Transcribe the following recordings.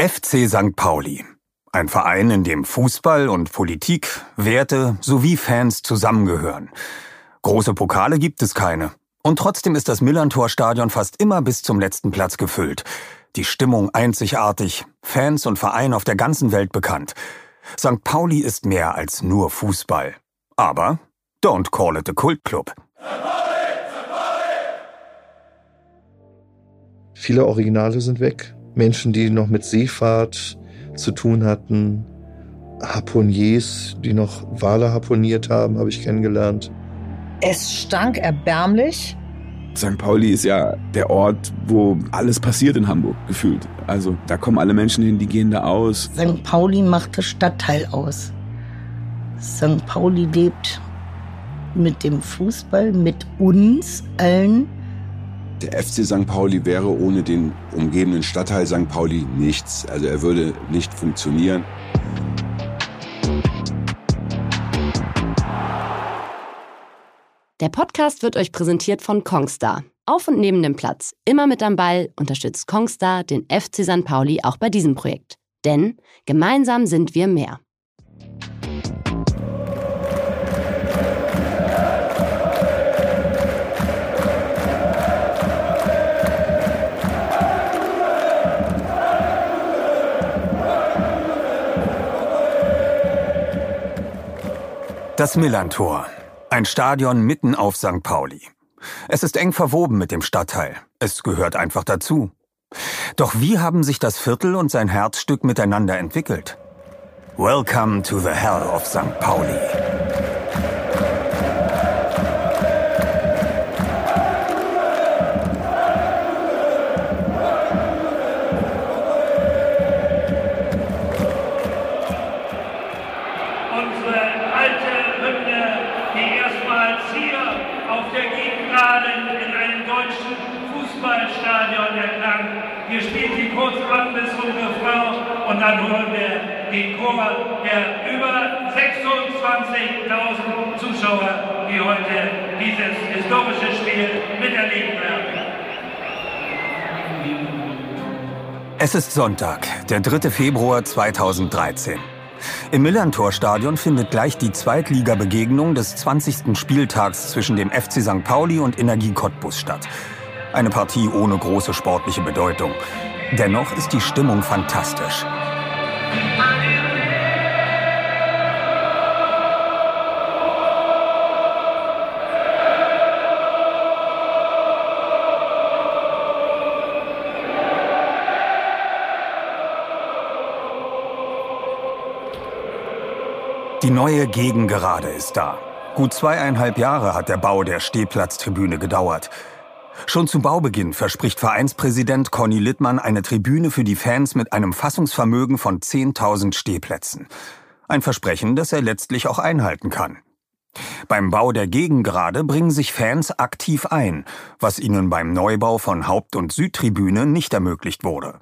FC St. Pauli. Ein Verein, in dem Fußball und Politik, Werte sowie Fans zusammengehören. Große Pokale gibt es keine. Und trotzdem ist das Millantor-Stadion fast immer bis zum letzten Platz gefüllt. Die Stimmung einzigartig, Fans und Verein auf der ganzen Welt bekannt. St. Pauli ist mehr als nur Fußball. Aber don't call it a Kultclub. Viele Originale sind weg. Menschen, die noch mit Seefahrt zu tun hatten. Harponiers, die noch Wale harponiert haben, habe ich kennengelernt. Es stank erbärmlich. St. Pauli ist ja der Ort, wo alles passiert in Hamburg, gefühlt. Also da kommen alle Menschen hin, die gehen da aus. St. Pauli macht das Stadtteil aus. St. Pauli lebt mit dem Fußball, mit uns allen. Der FC St. Pauli wäre ohne den umgebenden Stadtteil St. Pauli nichts. Also er würde nicht funktionieren. Der Podcast wird euch präsentiert von Kongstar. Auf und neben dem Platz, immer mit am Ball, unterstützt Kongstar den FC St. Pauli auch bei diesem Projekt. Denn gemeinsam sind wir mehr. Das Millantor. Ein Stadion mitten auf St. Pauli. Es ist eng verwoben mit dem Stadtteil. Es gehört einfach dazu. Doch wie haben sich das Viertel und sein Herzstück miteinander entwickelt? Welcome to the Hell of St. Pauli. Dann hören wir den Chor der über 26.000 Zuschauer, die heute dieses historische Spiel miterleben werden. Es ist Sonntag, der 3. Februar 2013. Im Millantor-Stadion findet gleich die Zweitliga-Begegnung des 20. Spieltags zwischen dem FC St. Pauli und Energie Cottbus statt. Eine Partie ohne große sportliche Bedeutung. Dennoch ist die Stimmung fantastisch. Die neue Gegengerade ist da. Gut zweieinhalb Jahre hat der Bau der Stehplatztribüne gedauert. Schon zu Baubeginn verspricht Vereinspräsident Conny Littmann eine Tribüne für die Fans mit einem Fassungsvermögen von 10.000 Stehplätzen. Ein Versprechen, das er letztlich auch einhalten kann. Beim Bau der Gegengrade bringen sich Fans aktiv ein, was ihnen beim Neubau von Haupt- und Südtribüne nicht ermöglicht wurde.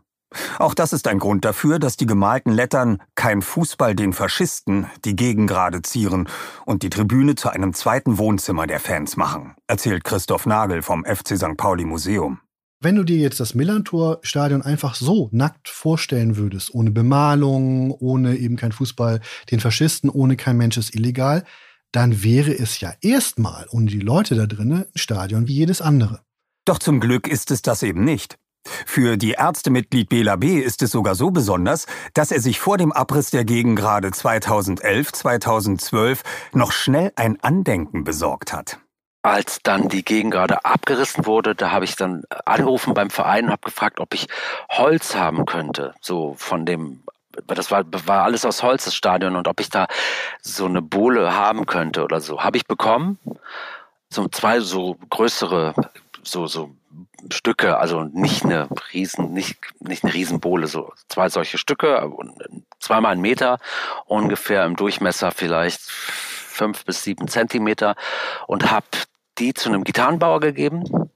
Auch das ist ein Grund dafür, dass die gemalten Lettern Kein Fußball den Faschisten die Gegengrade zieren und die Tribüne zu einem zweiten Wohnzimmer der Fans machen, erzählt Christoph Nagel vom FC St. Pauli Museum. Wenn du dir jetzt das Millantor-Stadion einfach so nackt vorstellen würdest, ohne Bemalung, ohne eben kein Fußball, den Faschisten, ohne kein Mensch ist illegal, dann wäre es ja erstmal ohne die Leute da drinnen ein Stadion wie jedes andere. Doch zum Glück ist es das eben nicht. Für die Ärztemitglied Bela B. ist es sogar so besonders, dass er sich vor dem Abriss der Gegengrade 2011, 2012 noch schnell ein Andenken besorgt hat. Als dann die Gegengrade abgerissen wurde, da habe ich dann angerufen beim Verein und habe gefragt, ob ich Holz haben könnte, so von dem das war, war alles aus Holz, das Stadion, und ob ich da so eine Bohle haben könnte oder so. Habe ich bekommen. So zwei so größere, so, so Stücke, also nicht eine riesen, nicht, nicht eine Riesenbohle, so zwei solche Stücke, zweimal einen Meter, ungefähr im Durchmesser vielleicht fünf bis sieben Zentimeter und habe die zu einem Gitarrenbauer gegeben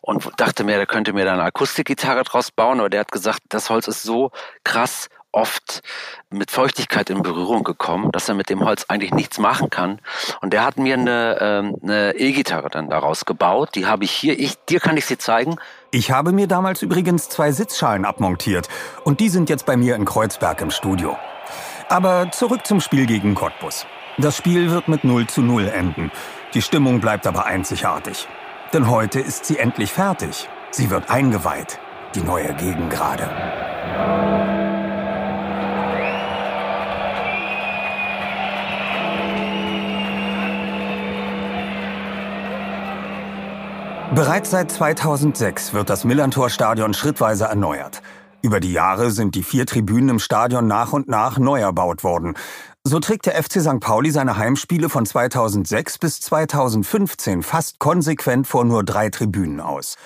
und dachte mir, der könnte mir da eine Akustikgitarre draus bauen, aber der hat gesagt, das Holz ist so krass oft mit Feuchtigkeit in Berührung gekommen, dass er mit dem Holz eigentlich nichts machen kann. Und der hat mir eine eine E-Gitarre dann daraus gebaut. Die habe ich hier. Ich, dir kann ich sie zeigen. Ich habe mir damals übrigens zwei Sitzschalen abmontiert und die sind jetzt bei mir in Kreuzberg im Studio. Aber zurück zum Spiel gegen Cottbus. Das Spiel wird mit 0 zu 0 enden. Die Stimmung bleibt aber einzigartig. Denn heute ist sie endlich fertig. Sie wird eingeweiht, die neue Gegengrade. Bereits seit 2006 wird das Millantor-Stadion schrittweise erneuert. Über die Jahre sind die vier Tribünen im Stadion nach und nach neu erbaut worden. So trägt der FC St. Pauli seine Heimspiele von 2006 bis 2015 fast konsequent vor nur drei Tribünen aus.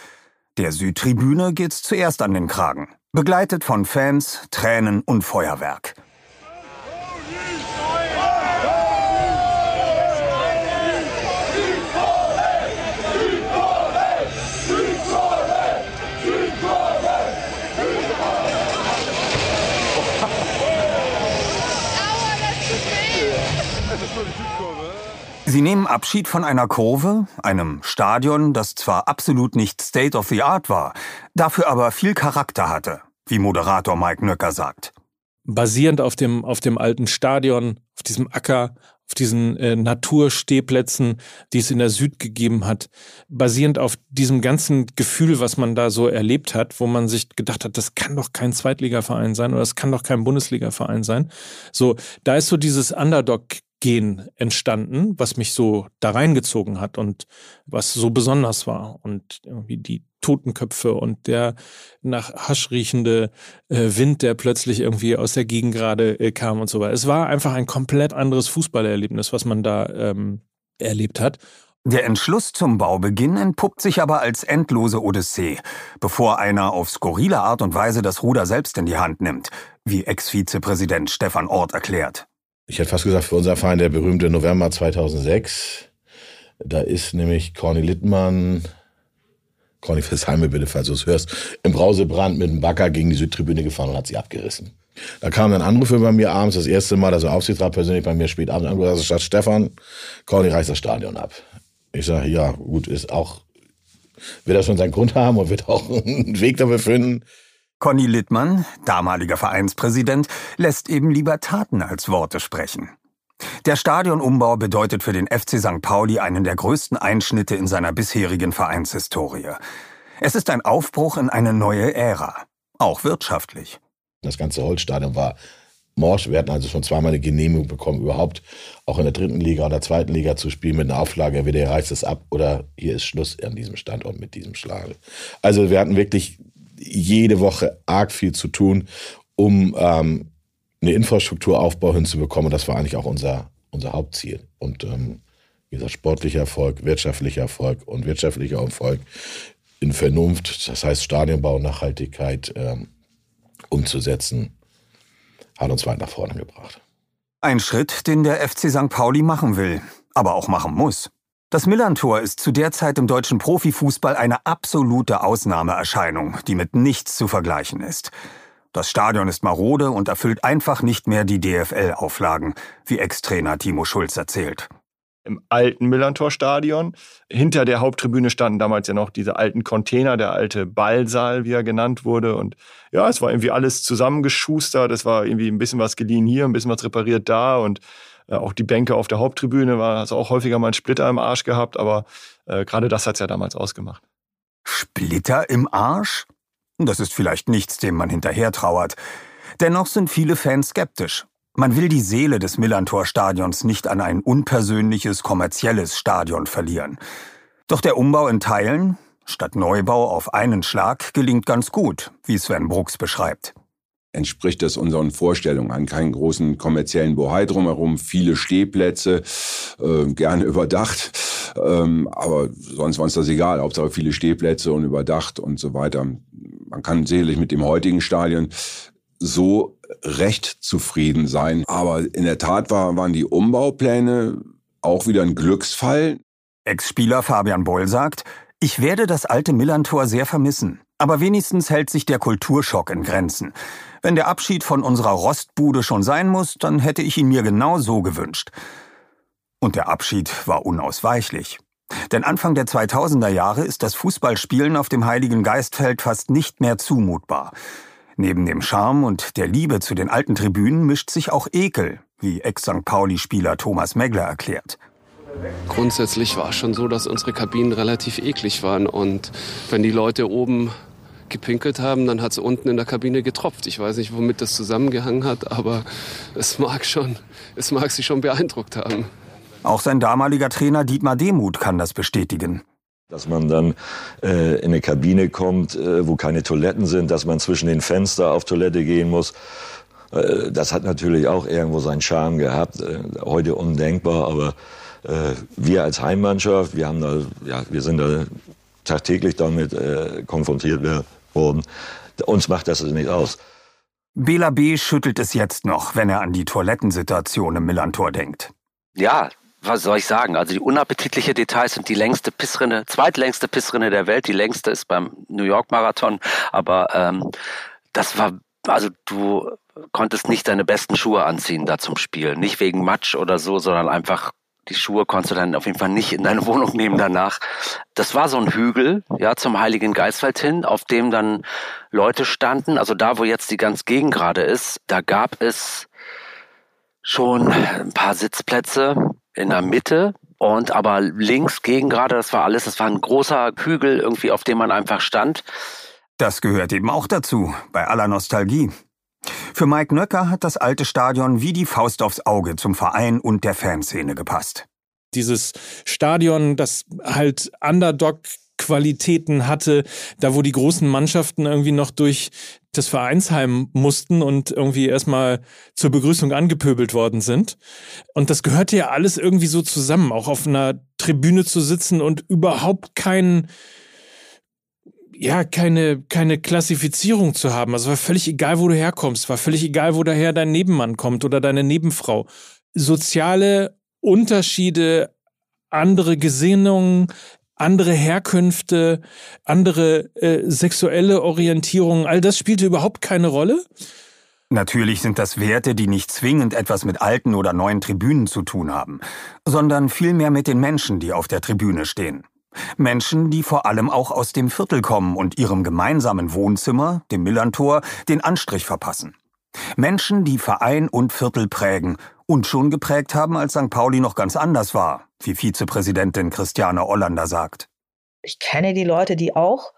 Der Südtribüne geht's zuerst an den Kragen, begleitet von Fans, Tränen und Feuerwerk. Sie nehmen Abschied von einer Kurve, einem Stadion, das zwar absolut nicht State of the Art war, dafür aber viel Charakter hatte, wie Moderator Mike Nöcker sagt. Basierend auf dem, auf dem alten Stadion, auf diesem Acker, auf diesen äh, Naturstehplätzen, die es in der Süd gegeben hat, basierend auf diesem ganzen Gefühl, was man da so erlebt hat, wo man sich gedacht hat, das kann doch kein Zweitligaverein sein oder das kann doch kein Bundesligaverein sein. So, da ist so dieses Underdog Gen entstanden, was mich so da reingezogen hat und was so besonders war. Und irgendwie die Totenköpfe und der nach Hasch riechende äh, Wind, der plötzlich irgendwie aus der Gegend gerade äh, kam und so weiter. Es war einfach ein komplett anderes Fußballerlebnis, was man da ähm, erlebt hat. Der Entschluss zum Baubeginn entpuppt sich aber als endlose Odyssee, bevor einer auf skurrile Art und Weise das Ruder selbst in die Hand nimmt, wie Ex-Vizepräsident Stefan Ort erklärt ich hätte fast gesagt, für unser Verein der berühmte November 2006. Da ist nämlich Corny Littmann, Corny Versheime bitte, falls du es hörst, im Brausebrand mit dem Bagger gegen die Südtribüne gefahren und hat sie abgerissen. Da kam dann Anrufe bei mir abends, das erste Mal, dass der Aufsichtsrat persönlich bei mir spät abends angerufen hat, sagt Stefan, Corny reißt das Stadion ab. Ich sage, ja, gut, ist auch, wird er schon seinen Grund haben und wird auch einen Weg dafür finden. Conny Littmann, damaliger Vereinspräsident, lässt eben lieber Taten als Worte sprechen. Der Stadionumbau bedeutet für den FC St. Pauli einen der größten Einschnitte in seiner bisherigen Vereinshistorie. Es ist ein Aufbruch in eine neue Ära, auch wirtschaftlich. Das ganze Holzstadion war morsch. Wir hatten also schon zweimal eine Genehmigung bekommen, überhaupt auch in der dritten Liga oder zweiten Liga zu spielen mit einer Auflage, entweder reißt es ab oder hier ist Schluss an diesem Standort mit diesem Schlag. Also wir hatten wirklich jede Woche arg viel zu tun, um ähm, eine Infrastrukturaufbau hinzubekommen. das war eigentlich auch unser, unser Hauptziel. Und ähm, wie gesagt, sportlicher Erfolg, wirtschaftlicher Erfolg und wirtschaftlicher Erfolg in Vernunft, das heißt Stadionbau, Nachhaltigkeit ähm, umzusetzen, hat uns weit nach vorne gebracht. Ein Schritt, den der FC St. Pauli machen will, aber auch machen muss. Das Millantor ist zu der Zeit im deutschen Profifußball eine absolute Ausnahmeerscheinung, die mit nichts zu vergleichen ist. Das Stadion ist marode und erfüllt einfach nicht mehr die DFL-Auflagen, wie Ex-Trainer Timo Schulz erzählt. Im alten Millantor-Stadion. Hinter der Haupttribüne standen damals ja noch diese alten Container, der alte Ballsaal, wie er genannt wurde. Und ja, es war irgendwie alles zusammengeschustert. Es war irgendwie ein bisschen was geliehen hier, ein bisschen was repariert da und äh, auch die Bänke auf der Haupttribüne war also auch häufiger mal einen Splitter im Arsch gehabt, aber äh, gerade das hat's ja damals ausgemacht. Splitter im Arsch? Das ist vielleicht nichts, dem man hinterher trauert. Dennoch sind viele Fans skeptisch. Man will die Seele des Millantor-Stadions nicht an ein unpersönliches, kommerzielles Stadion verlieren. Doch der Umbau in Teilen, statt Neubau auf einen Schlag, gelingt ganz gut, wie Sven Brooks beschreibt entspricht das unseren Vorstellungen an keinen großen kommerziellen Bohai drumherum, viele Stehplätze, äh, gerne überdacht, ähm, aber sonst war uns das egal, Hauptsache viele Stehplätze und überdacht und so weiter. Man kann sicherlich mit dem heutigen Stadion so recht zufrieden sein, aber in der Tat war, waren die Umbaupläne auch wieder ein Glücksfall. Ex-Spieler Fabian Boll sagt, ich werde das alte Millantor sehr vermissen. Aber wenigstens hält sich der Kulturschock in Grenzen. Wenn der Abschied von unserer Rostbude schon sein muss, dann hätte ich ihn mir genau so gewünscht. Und der Abschied war unausweichlich. Denn Anfang der 2000er Jahre ist das Fußballspielen auf dem Heiligen Geistfeld fast nicht mehr zumutbar. Neben dem Charme und der Liebe zu den alten Tribünen mischt sich auch Ekel, wie Ex-St. Pauli-Spieler Thomas Megler erklärt. Grundsätzlich war es schon so, dass unsere Kabinen relativ eklig waren. Und wenn die Leute oben gepinkelt haben, dann hat es unten in der Kabine getropft. Ich weiß nicht, womit das zusammengehangen hat, aber es mag schon, es mag sie schon beeindruckt haben. Auch sein damaliger Trainer Dietmar Demuth kann das bestätigen. Dass man dann äh, in eine Kabine kommt, äh, wo keine Toiletten sind, dass man zwischen den Fenstern auf Toilette gehen muss. Äh, das hat natürlich auch irgendwo seinen Charme gehabt. Äh, heute undenkbar, aber äh, wir als Heimmannschaft, wir haben da, ja, wir sind da tagtäglich damit äh, konfrontiert worden. Uns macht das nicht aus. Bela B. schüttelt es jetzt noch, wenn er an die Toilettensituation im Millantor denkt. Ja, was soll ich sagen? Also die unappetitliche Details sind die längste Pissrinne, zweitlängste Pissrinne der Welt. Die längste ist beim New York Marathon. Aber ähm, das war, also du konntest nicht deine besten Schuhe anziehen da zum Spiel. Nicht wegen Matsch oder so, sondern einfach die Schuhe konntest du dann auf jeden Fall nicht in deine Wohnung nehmen danach. Das war so ein Hügel, ja, zum Heiligen Geistfeld hin, auf dem dann Leute standen. Also da, wo jetzt die ganz Gegend gerade ist, da gab es schon ein paar Sitzplätze in der Mitte und aber links gegen gerade, das war alles, das war ein großer Hügel irgendwie, auf dem man einfach stand. Das gehört eben auch dazu, bei aller Nostalgie. Für Mike Nöcker hat das alte Stadion wie die Faust aufs Auge zum Verein und der Fanszene gepasst. Dieses Stadion, das halt Underdog Qualitäten hatte, da wo die großen Mannschaften irgendwie noch durch das Vereinsheim mussten und irgendwie erstmal zur Begrüßung angepöbelt worden sind. Und das gehörte ja alles irgendwie so zusammen, auch auf einer Tribüne zu sitzen und überhaupt keinen ja, keine, keine Klassifizierung zu haben. Also war völlig egal, wo du herkommst, war völlig egal, wo daher dein Nebenmann kommt oder deine Nebenfrau. Soziale Unterschiede, andere Gesinnungen, andere Herkünfte, andere äh, sexuelle Orientierungen, all das spielte überhaupt keine Rolle. Natürlich sind das Werte, die nicht zwingend etwas mit alten oder neuen Tribünen zu tun haben, sondern vielmehr mit den Menschen, die auf der Tribüne stehen. Menschen, die vor allem auch aus dem Viertel kommen und ihrem gemeinsamen Wohnzimmer, dem Millantor, den Anstrich verpassen. Menschen, die Verein und Viertel prägen und schon geprägt haben, als St. Pauli noch ganz anders war, wie Vizepräsidentin Christiane Ollander sagt. Ich kenne die Leute, die auch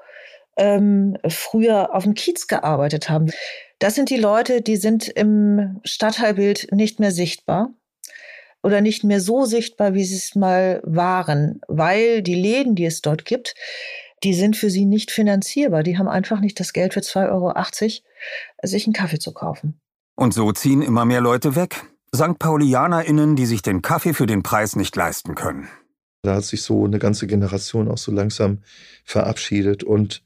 ähm, früher auf dem Kiez gearbeitet haben. Das sind die Leute, die sind im Stadtteilbild nicht mehr sichtbar oder nicht mehr so sichtbar, wie sie es mal waren, weil die Läden, die es dort gibt, die sind für sie nicht finanzierbar. Die haben einfach nicht das Geld für 2,80 Euro, sich einen Kaffee zu kaufen. Und so ziehen immer mehr Leute weg. St. PaulianerInnen, die sich den Kaffee für den Preis nicht leisten können. Da hat sich so eine ganze Generation auch so langsam verabschiedet und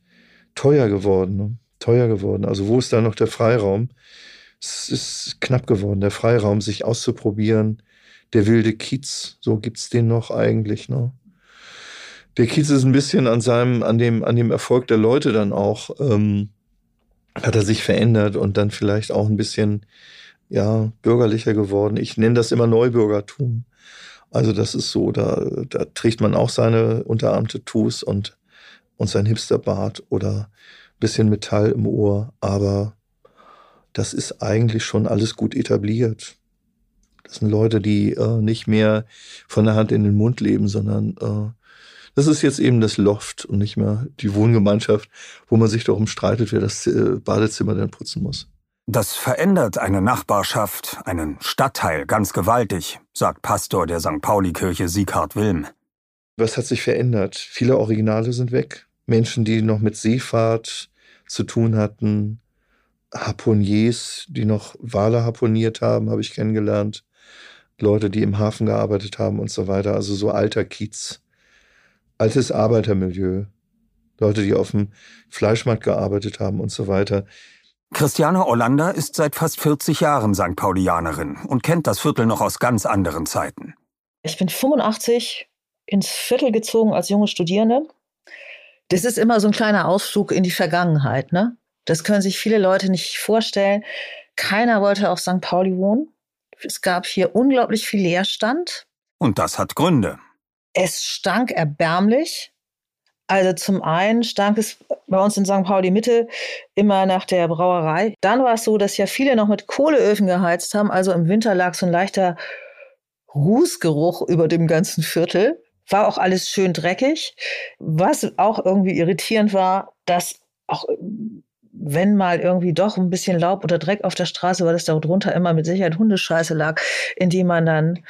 teuer geworden. Ne? Teuer geworden. Also wo ist da noch der Freiraum? Es ist knapp geworden, der Freiraum, sich auszuprobieren, der wilde Kiez, so gibt's den noch eigentlich, ne? Der Kiez ist ein bisschen an seinem, an dem, an dem Erfolg der Leute dann auch, ähm, hat er sich verändert und dann vielleicht auch ein bisschen, ja, bürgerlicher geworden. Ich nenne das immer Neubürgertum. Also das ist so, da, da trägt man auch seine unterarmte Tus und, und sein Hipsterbart oder ein bisschen Metall im Ohr, aber das ist eigentlich schon alles gut etabliert. Das sind Leute, die äh, nicht mehr von der Hand in den Mund leben, sondern äh, das ist jetzt eben das Loft und nicht mehr die Wohngemeinschaft, wo man sich darum streitet, wer das äh, Badezimmer dann putzen muss. Das verändert eine Nachbarschaft, einen Stadtteil ganz gewaltig, sagt Pastor der St. Pauli-Kirche Sieghard Wilm. Was hat sich verändert? Viele Originale sind weg. Menschen, die noch mit Seefahrt zu tun hatten, Harponiers, die noch Wale harponiert haben, habe ich kennengelernt. Leute, die im Hafen gearbeitet haben und so weiter. Also so alter Kiez. Altes Arbeitermilieu. Leute, die auf dem Fleischmarkt gearbeitet haben und so weiter. Christiane Ollander ist seit fast 40 Jahren St. Paulianerin und kennt das Viertel noch aus ganz anderen Zeiten. Ich bin 85 ins Viertel gezogen als junge Studierende. Das ist immer so ein kleiner Ausflug in die Vergangenheit, ne? Das können sich viele Leute nicht vorstellen. Keiner wollte auf St. Pauli wohnen. Es gab hier unglaublich viel Leerstand. Und das hat Gründe. Es stank erbärmlich. Also zum einen stank es bei uns in St. Pauli Mitte immer nach der Brauerei. Dann war es so, dass ja viele noch mit Kohleöfen geheizt haben. Also im Winter lag so ein leichter Rußgeruch über dem ganzen Viertel. War auch alles schön dreckig. Was auch irgendwie irritierend war, dass auch wenn mal irgendwie doch ein bisschen Laub oder Dreck auf der Straße war, dass da drunter immer mit Sicherheit Hundescheiße lag, in die man dann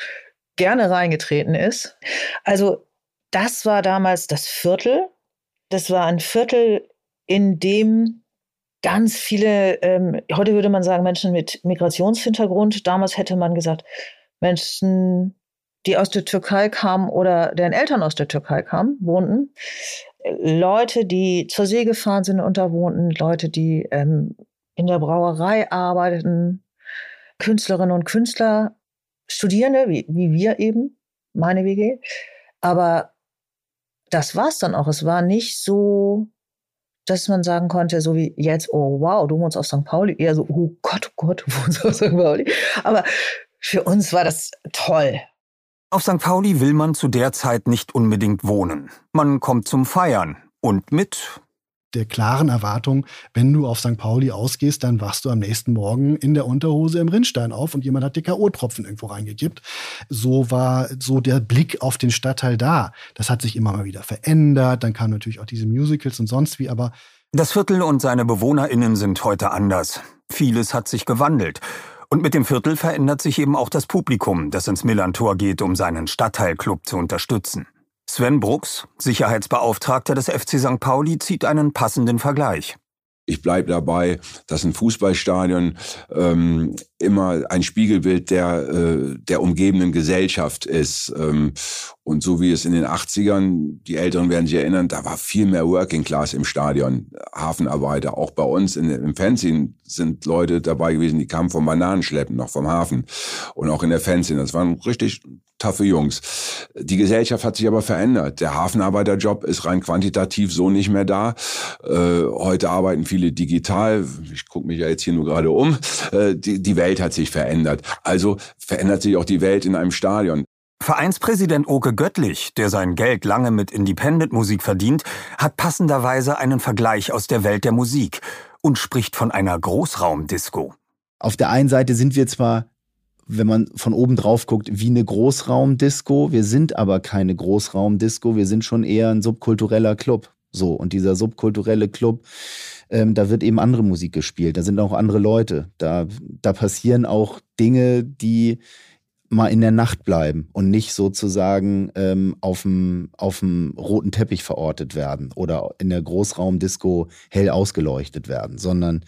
gerne reingetreten ist. Also das war damals das Viertel. Das war ein Viertel, in dem ganz viele, ähm, heute würde man sagen, Menschen mit Migrationshintergrund. Damals hätte man gesagt, Menschen, die aus der Türkei kamen oder deren Eltern aus der Türkei kamen, wohnten. Leute, die zur See gefahren sind und da wohnten, Leute, die ähm, in der Brauerei arbeiteten, Künstlerinnen und Künstler, Studierende, wie, wie wir eben, meine WG. Aber das war es dann auch. Es war nicht so, dass man sagen konnte, so wie jetzt, oh wow, du wohnst auf St. Pauli. Eher so, oh Gott, oh Gott, du wohnst auf St. Pauli. Aber für uns war das toll. Auf St. Pauli will man zu der Zeit nicht unbedingt wohnen. Man kommt zum Feiern und mit der klaren Erwartung, wenn du auf St. Pauli ausgehst, dann wachst du am nächsten Morgen in der Unterhose im Rinnstein auf und jemand hat dir K.O.-Tropfen irgendwo reingekippt. So war so der Blick auf den Stadtteil da. Das hat sich immer mal wieder verändert. Dann kamen natürlich auch diese Musicals und sonst wie, aber das Viertel und seine BewohnerInnen sind heute anders. Vieles hat sich gewandelt. Und mit dem Viertel verändert sich eben auch das Publikum, das ins Millantor geht, um seinen Stadtteilclub zu unterstützen. Sven Brooks, Sicherheitsbeauftragter des FC St. Pauli, zieht einen passenden Vergleich. Ich bleibe dabei, dass ein Fußballstadion ähm, immer ein Spiegelbild der, äh, der umgebenden Gesellschaft ist. Ähm, und so wie es in den 80ern, die Älteren werden sich erinnern, da war viel mehr Working Class im Stadion, Hafenarbeiter. Auch bei uns in, im Fernsehen sind Leute dabei gewesen, die kamen vom Bananenschleppen, noch vom Hafen. Und auch in der Fernsehen, das waren richtig taffe Jungs. Die Gesellschaft hat sich aber verändert. Der Hafenarbeiterjob ist rein quantitativ so nicht mehr da. Äh, heute arbeiten viele digital. Ich gucke mich ja jetzt hier nur gerade um. Äh, die, die Welt hat sich verändert. Also verändert sich auch die Welt in einem Stadion. Vereinspräsident Oke Göttlich, der sein Geld lange mit Independent-Musik verdient, hat passenderweise einen Vergleich aus der Welt der Musik und spricht von einer Großraumdisco. Auf der einen Seite sind wir zwar wenn man von oben drauf guckt, wie eine Großraumdisco. Wir sind aber keine Großraumdisco, wir sind schon eher ein subkultureller Club. So, und dieser subkulturelle Club, ähm, da wird eben andere Musik gespielt, da sind auch andere Leute, da, da passieren auch Dinge, die mal in der Nacht bleiben und nicht sozusagen ähm, auf dem roten Teppich verortet werden oder in der Großraumdisco hell ausgeleuchtet werden, sondern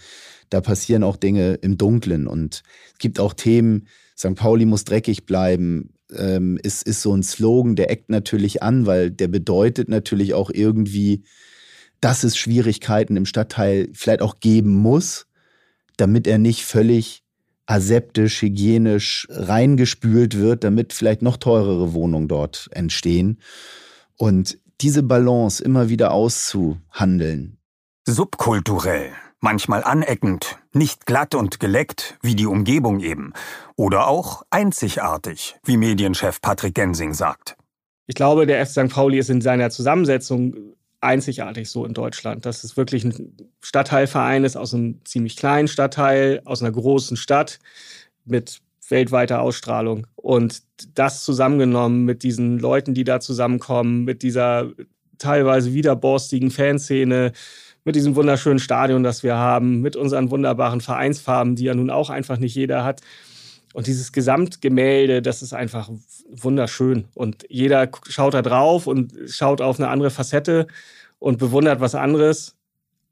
da passieren auch Dinge im Dunklen und es gibt auch Themen, St. Pauli muss dreckig bleiben, ähm, ist, ist so ein Slogan, der eckt natürlich an, weil der bedeutet natürlich auch irgendwie, dass es Schwierigkeiten im Stadtteil vielleicht auch geben muss, damit er nicht völlig aseptisch, hygienisch reingespült wird, damit vielleicht noch teurere Wohnungen dort entstehen. Und diese Balance immer wieder auszuhandeln. Subkulturell manchmal aneckend, nicht glatt und geleckt, wie die Umgebung eben, oder auch einzigartig, wie Medienchef Patrick Gensing sagt. Ich glaube, der FC St. Pauli ist in seiner Zusammensetzung einzigartig so in Deutschland, dass es wirklich ein Stadtteilverein ist aus einem ziemlich kleinen Stadtteil, aus einer großen Stadt mit weltweiter Ausstrahlung. Und das zusammengenommen mit diesen Leuten, die da zusammenkommen, mit dieser teilweise widerborstigen Fanszene, mit diesem wunderschönen Stadion, das wir haben, mit unseren wunderbaren Vereinsfarben, die ja nun auch einfach nicht jeder hat. Und dieses Gesamtgemälde, das ist einfach wunderschön. Und jeder schaut da drauf und schaut auf eine andere Facette und bewundert was anderes.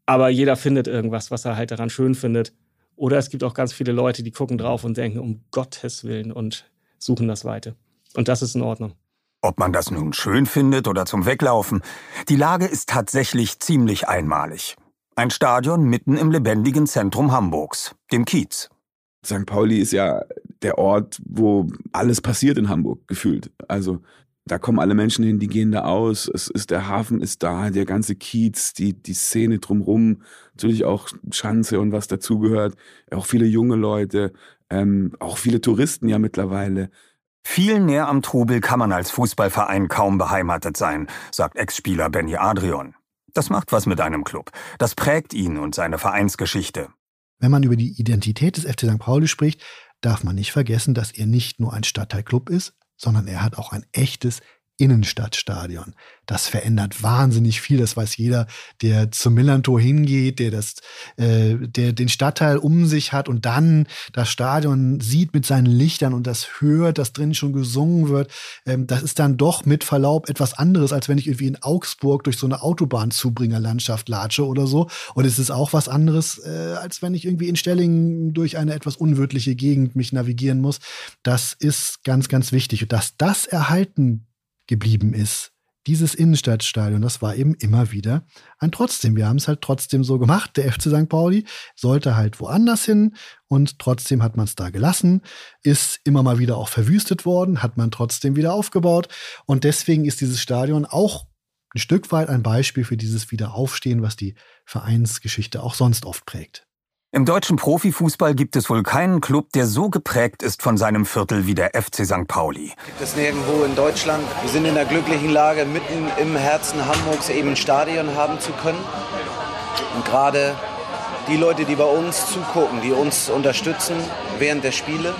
Aber jeder findet irgendwas, was er halt daran schön findet. Oder es gibt auch ganz viele Leute, die gucken drauf und denken, um Gottes Willen und suchen das Weite. Und das ist in Ordnung. Ob man das nun schön findet oder zum Weglaufen, die Lage ist tatsächlich ziemlich einmalig. Ein Stadion mitten im lebendigen Zentrum Hamburgs, dem Kiez. St. Pauli ist ja der Ort, wo alles passiert in Hamburg, gefühlt. Also da kommen alle Menschen hin, die gehen da aus. Es ist, der Hafen ist da, der ganze Kiez, die, die Szene drumrum, natürlich auch Schanze und was dazugehört, auch viele junge Leute, ähm, auch viele Touristen ja mittlerweile. Viel näher am Trubel kann man als Fußballverein kaum beheimatet sein, sagt Ex-Spieler Benny Adrian. Das macht was mit einem Club. Das prägt ihn und seine Vereinsgeschichte. Wenn man über die Identität des FC St. Pauli spricht, darf man nicht vergessen, dass er nicht nur ein Stadtteilclub ist, sondern er hat auch ein echtes Innenstadtstadion. Das verändert wahnsinnig viel. Das weiß jeder, der zum Millantor hingeht, der das, äh, der den Stadtteil um sich hat und dann das Stadion sieht mit seinen Lichtern und das hört, dass drin schon gesungen wird. Ähm, das ist dann doch mit Verlaub etwas anderes, als wenn ich irgendwie in Augsburg durch so eine Autobahnzubringerlandschaft latsche oder so. Und es ist auch was anderes, äh, als wenn ich irgendwie in Stellingen durch eine etwas unwirtliche Gegend mich navigieren muss. Das ist ganz, ganz wichtig. Und dass das erhalten geblieben ist. Dieses Innenstadtstadion, das war eben immer wieder ein Trotzdem. Wir haben es halt trotzdem so gemacht. Der FC St. Pauli sollte halt woanders hin und trotzdem hat man es da gelassen, ist immer mal wieder auch verwüstet worden, hat man trotzdem wieder aufgebaut. Und deswegen ist dieses Stadion auch ein Stück weit ein Beispiel für dieses Wiederaufstehen, was die Vereinsgeschichte auch sonst oft prägt. Im deutschen Profifußball gibt es wohl keinen Club, der so geprägt ist von seinem Viertel wie der FC St. Pauli. Gibt es nirgendwo in Deutschland. Wir sind in der glücklichen Lage, mitten im Herzen Hamburgs eben ein Stadion haben zu können. Und gerade die Leute, die bei uns zugucken, die uns unterstützen während der Spiele,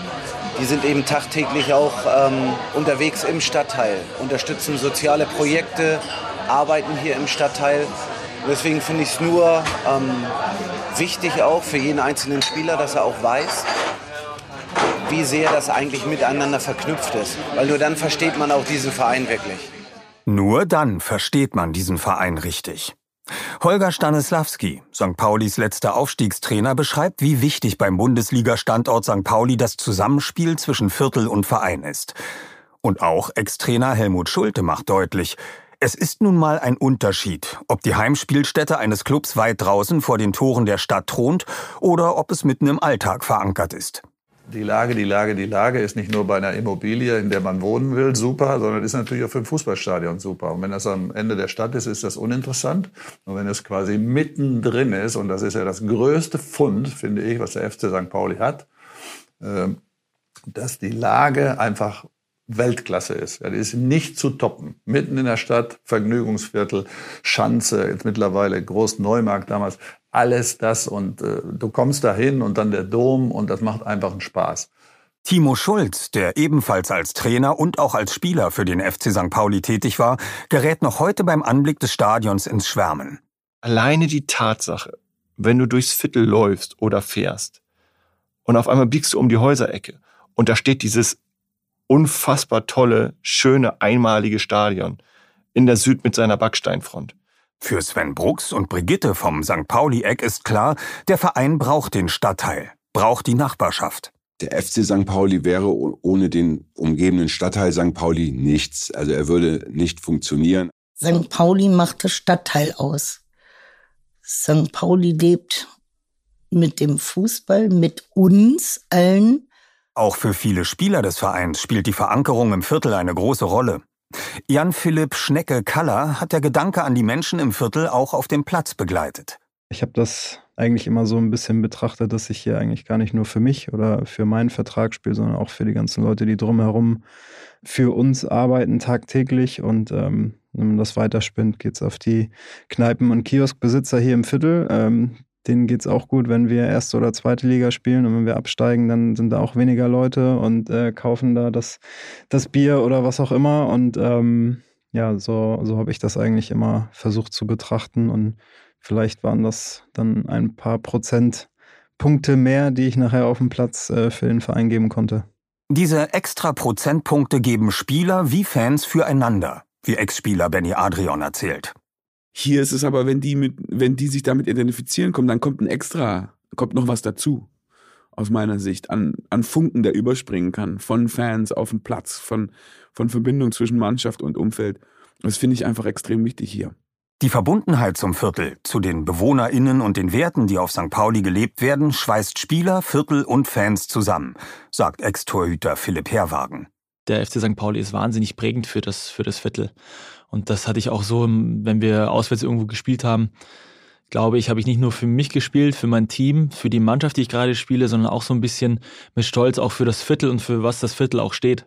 die sind eben tagtäglich auch ähm, unterwegs im Stadtteil, unterstützen soziale Projekte, arbeiten hier im Stadtteil. Und deswegen finde ich es nur ähm, wichtig auch für jeden einzelnen Spieler, dass er auch weiß, wie sehr das eigentlich miteinander verknüpft ist. Weil nur dann versteht man auch diesen Verein wirklich. Nur dann versteht man diesen Verein richtig. Holger Stanislawski, St. Paulis letzter Aufstiegstrainer, beschreibt, wie wichtig beim Bundesliga-Standort St. Pauli das Zusammenspiel zwischen Viertel und Verein ist. Und auch Ex-Trainer Helmut Schulte macht deutlich, es ist nun mal ein Unterschied, ob die Heimspielstätte eines Clubs weit draußen vor den Toren der Stadt thront oder ob es mitten im Alltag verankert ist. Die Lage, die Lage, die Lage ist nicht nur bei einer Immobilie, in der man wohnen will, super, sondern ist natürlich auch für ein Fußballstadion super. Und wenn das am Ende der Stadt ist, ist das uninteressant. Und wenn es quasi mittendrin ist, und das ist ja das größte Fund, finde ich, was der FC St. Pauli hat, ähm, dass die Lage einfach Weltklasse ist. Ja, die ist nicht zu toppen. Mitten in der Stadt, Vergnügungsviertel, Schanze, jetzt mittlerweile Großneumarkt damals, alles das und äh, du kommst dahin und dann der Dom und das macht einfach einen Spaß. Timo Schulz, der ebenfalls als Trainer und auch als Spieler für den FC St. Pauli tätig war, gerät noch heute beim Anblick des Stadions ins Schwärmen. Alleine die Tatsache, wenn du durchs Viertel läufst oder fährst und auf einmal biegst du um die Häuserecke und da steht dieses unfassbar tolle, schöne, einmalige Stadion in der Süd mit seiner Backsteinfront. Für Sven Brooks und Brigitte vom St. Pauli-Eck ist klar, der Verein braucht den Stadtteil, braucht die Nachbarschaft. Der FC St. Pauli wäre ohne den umgebenden Stadtteil St. Pauli nichts. Also er würde nicht funktionieren. St. Pauli macht das Stadtteil aus. St. Pauli lebt mit dem Fußball, mit uns allen auch für viele Spieler des Vereins spielt die Verankerung im Viertel eine große Rolle. Jan-Philipp Schnecke-Kaller hat der Gedanke an die Menschen im Viertel auch auf dem Platz begleitet. Ich habe das eigentlich immer so ein bisschen betrachtet, dass ich hier eigentlich gar nicht nur für mich oder für meinen Vertrag spiele, sondern auch für die ganzen Leute, die drumherum für uns arbeiten tagtäglich. Und ähm, wenn man das weiterspinnt, geht es auf die Kneipen- und Kioskbesitzer hier im Viertel, ähm, denen geht es auch gut, wenn wir erste oder zweite Liga spielen und wenn wir absteigen, dann sind da auch weniger Leute und äh, kaufen da das, das Bier oder was auch immer. Und ähm, ja, so, so habe ich das eigentlich immer versucht zu betrachten und vielleicht waren das dann ein paar Prozentpunkte mehr, die ich nachher auf dem Platz äh, für den Verein geben konnte. Diese extra Prozentpunkte geben Spieler wie Fans füreinander, wie Ex-Spieler Benny Adrian erzählt. Hier ist es aber, wenn die mit, wenn die sich damit identifizieren kommen, dann kommt ein extra, kommt noch was dazu. Aus meiner Sicht, an, an Funken, der überspringen kann, von Fans auf den Platz, von, von Verbindung zwischen Mannschaft und Umfeld. Das finde ich einfach extrem wichtig hier. Die Verbundenheit zum Viertel, zu den BewohnerInnen und den Werten, die auf St. Pauli gelebt werden, schweißt Spieler, Viertel und Fans zusammen, sagt Ex-Torhüter Philipp Herwagen. der FC St. Pauli ist wahnsinnig prägend für das, für das Viertel. Und das hatte ich auch so, wenn wir auswärts irgendwo gespielt haben, glaube ich, habe ich nicht nur für mich gespielt, für mein Team, für die Mannschaft, die ich gerade spiele, sondern auch so ein bisschen mit Stolz auch für das Viertel und für was das Viertel auch steht.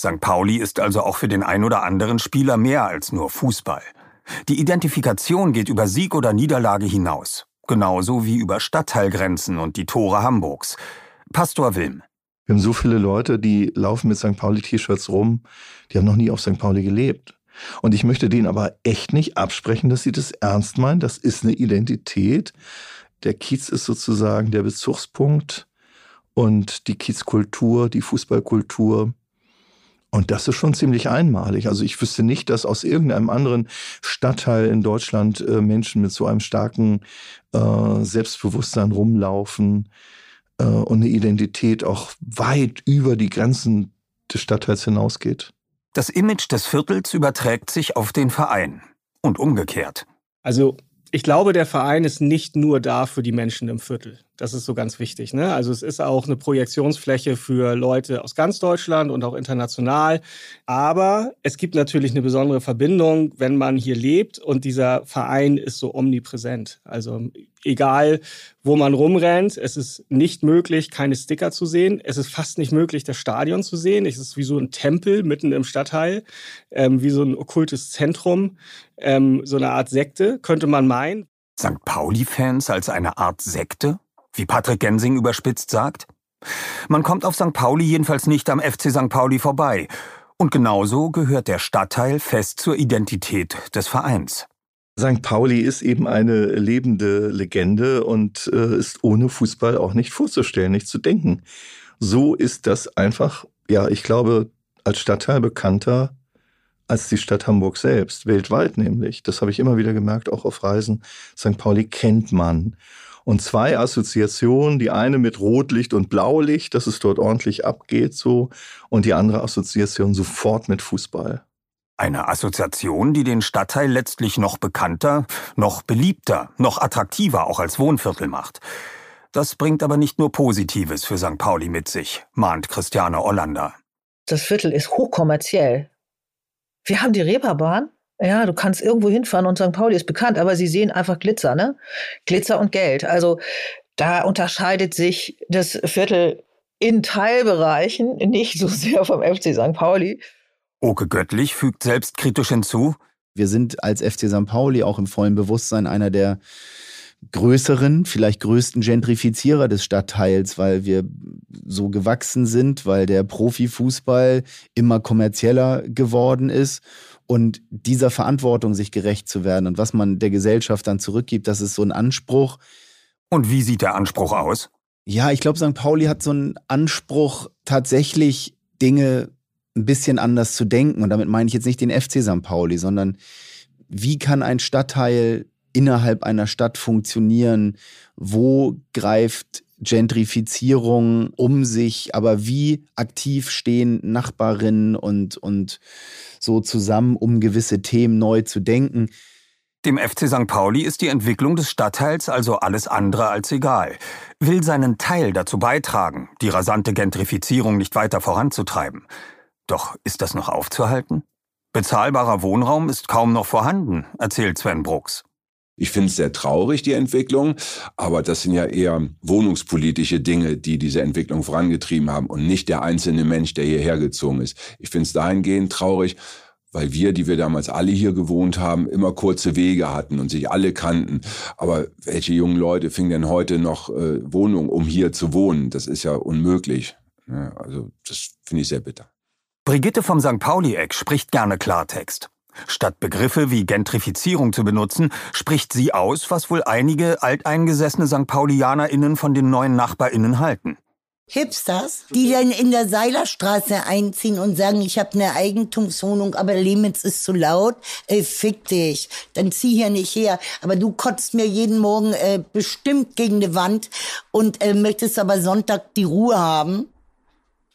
St. Pauli ist also auch für den ein oder anderen Spieler mehr als nur Fußball. Die Identifikation geht über Sieg oder Niederlage hinaus. Genauso wie über Stadtteilgrenzen und die Tore Hamburgs. Pastor Wilm. Wir haben so viele Leute, die laufen mit St. Pauli-T-Shirts rum, die haben noch nie auf St. Pauli gelebt. Und ich möchte denen aber echt nicht absprechen, dass sie das ernst meinen. Das ist eine Identität. Der Kiez ist sozusagen der Bezugspunkt und die Kiezkultur, die Fußballkultur. Und das ist schon ziemlich einmalig. Also ich wüsste nicht, dass aus irgendeinem anderen Stadtteil in Deutschland äh, Menschen mit so einem starken äh, Selbstbewusstsein rumlaufen äh, und eine Identität auch weit über die Grenzen des Stadtteils hinausgeht. Das Image des Viertels überträgt sich auf den Verein und umgekehrt. Also ich glaube, der Verein ist nicht nur da für die Menschen im Viertel. Das ist so ganz wichtig. Ne? Also es ist auch eine Projektionsfläche für Leute aus ganz Deutschland und auch international. Aber es gibt natürlich eine besondere Verbindung, wenn man hier lebt und dieser Verein ist so omnipräsent. Also egal, wo man rumrennt, es ist nicht möglich, keine Sticker zu sehen. Es ist fast nicht möglich, das Stadion zu sehen. Es ist wie so ein Tempel mitten im Stadtteil, ähm, wie so ein okkultes Zentrum, ähm, so eine Art Sekte, könnte man meinen. St. Pauli-Fans als eine Art Sekte? Wie Patrick Gensing überspitzt sagt? Man kommt auf St. Pauli jedenfalls nicht am FC St. Pauli vorbei. Und genauso gehört der Stadtteil fest zur Identität des Vereins. St. Pauli ist eben eine lebende Legende und äh, ist ohne Fußball auch nicht vorzustellen, nicht zu denken. So ist das einfach, ja, ich glaube, als Stadtteil bekannter als die Stadt Hamburg selbst, weltweit nämlich. Das habe ich immer wieder gemerkt, auch auf Reisen. St. Pauli kennt man und zwei Assoziationen, die eine mit Rotlicht und Blaulicht, dass es dort ordentlich abgeht so und die andere Assoziation sofort mit Fußball. Eine Assoziation, die den Stadtteil letztlich noch bekannter, noch beliebter, noch attraktiver auch als Wohnviertel macht. Das bringt aber nicht nur Positives für St. Pauli mit sich, mahnt Christiane Ollander. Das Viertel ist hochkommerziell. Wir haben die Reeperbahn, ja, du kannst irgendwo hinfahren und St. Pauli ist bekannt, aber sie sehen einfach Glitzer, ne? Glitzer und Geld. Also da unterscheidet sich das Viertel in Teilbereichen nicht so sehr vom FC St. Pauli. Oke Göttlich fügt selbstkritisch hinzu. Wir sind als FC St. Pauli auch im vollen Bewusstsein einer der größeren, vielleicht größten Gentrifizierer des Stadtteils, weil wir so gewachsen sind, weil der Profifußball immer kommerzieller geworden ist und dieser Verantwortung sich gerecht zu werden und was man der Gesellschaft dann zurückgibt, das ist so ein Anspruch. Und wie sieht der Anspruch aus? Ja, ich glaube, St. Pauli hat so einen Anspruch, tatsächlich Dinge ein bisschen anders zu denken. Und damit meine ich jetzt nicht den FC St. Pauli, sondern wie kann ein Stadtteil innerhalb einer Stadt funktionieren? Wo greift Gentrifizierung um sich, aber wie aktiv stehen Nachbarinnen und, und so zusammen, um gewisse Themen neu zu denken. Dem FC St. Pauli ist die Entwicklung des Stadtteils also alles andere als egal, will seinen Teil dazu beitragen, die rasante Gentrifizierung nicht weiter voranzutreiben. Doch ist das noch aufzuhalten? Bezahlbarer Wohnraum ist kaum noch vorhanden, erzählt Sven Brooks. Ich finde es sehr traurig, die Entwicklung, aber das sind ja eher wohnungspolitische Dinge, die diese Entwicklung vorangetrieben haben und nicht der einzelne Mensch, der hierher gezogen ist. Ich finde es dahingehend traurig, weil wir, die wir damals alle hier gewohnt haben, immer kurze Wege hatten und sich alle kannten. Aber welche jungen Leute fingen denn heute noch äh, Wohnungen, um hier zu wohnen? Das ist ja unmöglich. Ja, also das finde ich sehr bitter. Brigitte vom St. Pauli-Eck spricht gerne Klartext. Statt Begriffe wie Gentrifizierung zu benutzen, spricht sie aus, was wohl einige alteingesessene St. Paulianerinnen von den neuen Nachbarinnen halten. Hipsters, die dann in der Seilerstraße einziehen und sagen, ich habe eine Eigentumswohnung, aber Lemitz ist zu laut, ey, fick dich, dann zieh hier nicht her. Aber du kotzt mir jeden Morgen äh, bestimmt gegen die Wand und äh, möchtest aber Sonntag die Ruhe haben.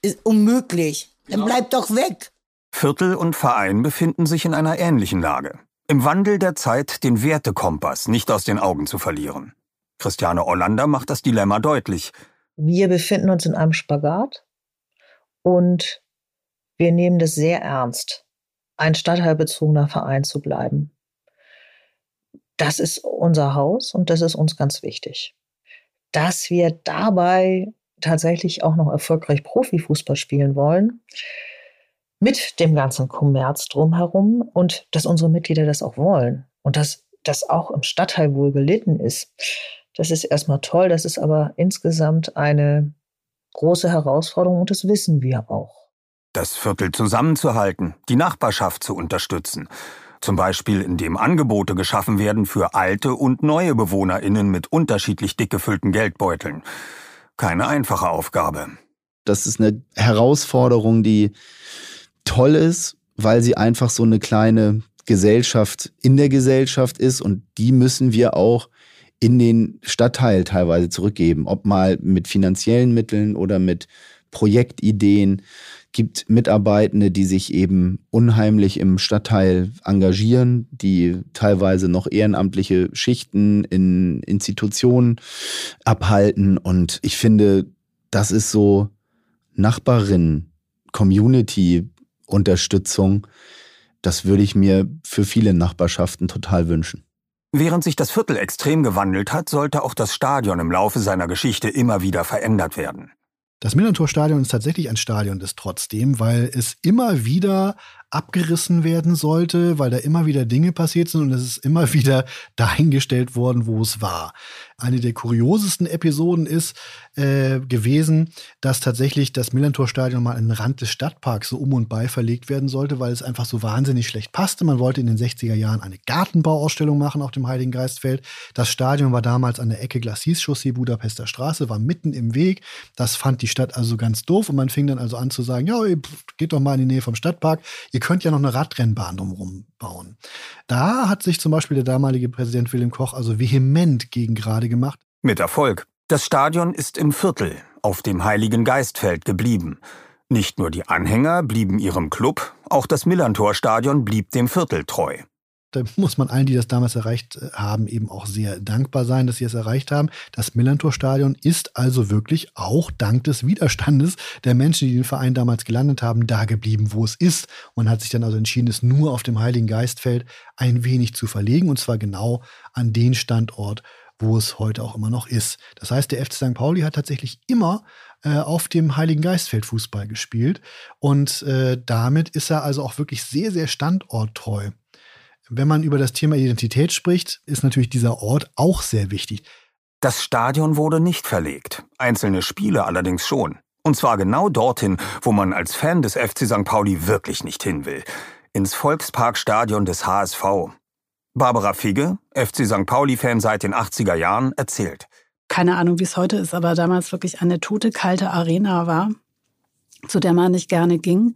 Ist unmöglich. Dann bleib doch weg. Viertel und Verein befinden sich in einer ähnlichen Lage. Im Wandel der Zeit den Wertekompass nicht aus den Augen zu verlieren. Christiane Ollander macht das Dilemma deutlich. Wir befinden uns in einem Spagat und wir nehmen das sehr ernst, ein stadtteilbezogener Verein zu bleiben. Das ist unser Haus und das ist uns ganz wichtig. Dass wir dabei tatsächlich auch noch erfolgreich Profifußball spielen wollen, mit dem ganzen Kommerz drumherum und dass unsere Mitglieder das auch wollen und dass das auch im Stadtteil wohl gelitten ist. Das ist erstmal toll, das ist aber insgesamt eine große Herausforderung und das wissen wir auch. Das Viertel zusammenzuhalten, die Nachbarschaft zu unterstützen. Zum Beispiel, indem Angebote geschaffen werden für alte und neue BewohnerInnen mit unterschiedlich dick gefüllten Geldbeuteln. Keine einfache Aufgabe. Das ist eine Herausforderung, die toll ist, weil sie einfach so eine kleine Gesellschaft in der Gesellschaft ist und die müssen wir auch in den Stadtteil teilweise zurückgeben, ob mal mit finanziellen Mitteln oder mit Projektideen. Gibt Mitarbeitende, die sich eben unheimlich im Stadtteil engagieren, die teilweise noch ehrenamtliche Schichten in Institutionen abhalten. Und ich finde, das ist so Nachbarin, Community, Unterstützung. Das würde ich mir für viele Nachbarschaften total wünschen. Während sich das Viertel extrem gewandelt hat, sollte auch das Stadion im Laufe seiner Geschichte immer wieder verändert werden. Das Millantor-Stadion ist tatsächlich ein Stadion des trotzdem, weil es immer wieder abgerissen werden sollte, weil da immer wieder Dinge passiert sind und es ist immer wieder dahingestellt worden, wo es war. Eine der kuriosesten Episoden ist äh, gewesen, dass tatsächlich das Millantor-Stadion mal an den Rand des Stadtparks so um und bei verlegt werden sollte, weil es einfach so wahnsinnig schlecht passte. Man wollte in den 60er Jahren eine Gartenbauausstellung machen auf dem Heiligen Geistfeld. Das Stadion war damals an der Ecke Glacis-Chaussee Budapester Straße, war mitten im Weg. Das fand die Stadt also ganz doof und man fing dann also an zu sagen, ja, geht doch mal in die Nähe vom Stadtpark. Ihr könnt ja noch eine Radrennbahn drumherum bauen. Da hat sich zum Beispiel der damalige Präsident Wilhelm Koch also vehement gegen gerade gemacht. Mit Erfolg. Das Stadion ist im Viertel, auf dem Heiligen Geistfeld geblieben. Nicht nur die Anhänger blieben ihrem Club, auch das Millantor-Stadion blieb dem Viertel treu da muss man allen, die das damals erreicht äh, haben, eben auch sehr dankbar sein, dass sie es erreicht haben. Das Millantor-Stadion ist also wirklich auch dank des Widerstandes der Menschen, die den Verein damals gelandet haben, da geblieben, wo es ist. Man hat sich dann also entschieden, es nur auf dem Heiligen Geistfeld ein wenig zu verlegen, und zwar genau an den Standort, wo es heute auch immer noch ist. Das heißt, der FC St. Pauli hat tatsächlich immer äh, auf dem Heiligen Geistfeld Fußball gespielt und äh, damit ist er also auch wirklich sehr, sehr standorttreu. Wenn man über das Thema Identität spricht, ist natürlich dieser Ort auch sehr wichtig. Das Stadion wurde nicht verlegt, einzelne Spiele allerdings schon. Und zwar genau dorthin, wo man als Fan des FC St. Pauli wirklich nicht hin will. Ins Volksparkstadion des HSV. Barbara Figge, FC St. Pauli-Fan seit den 80er Jahren, erzählt. Keine Ahnung, wie es heute ist, aber damals wirklich eine tote, kalte Arena war, zu der man nicht gerne ging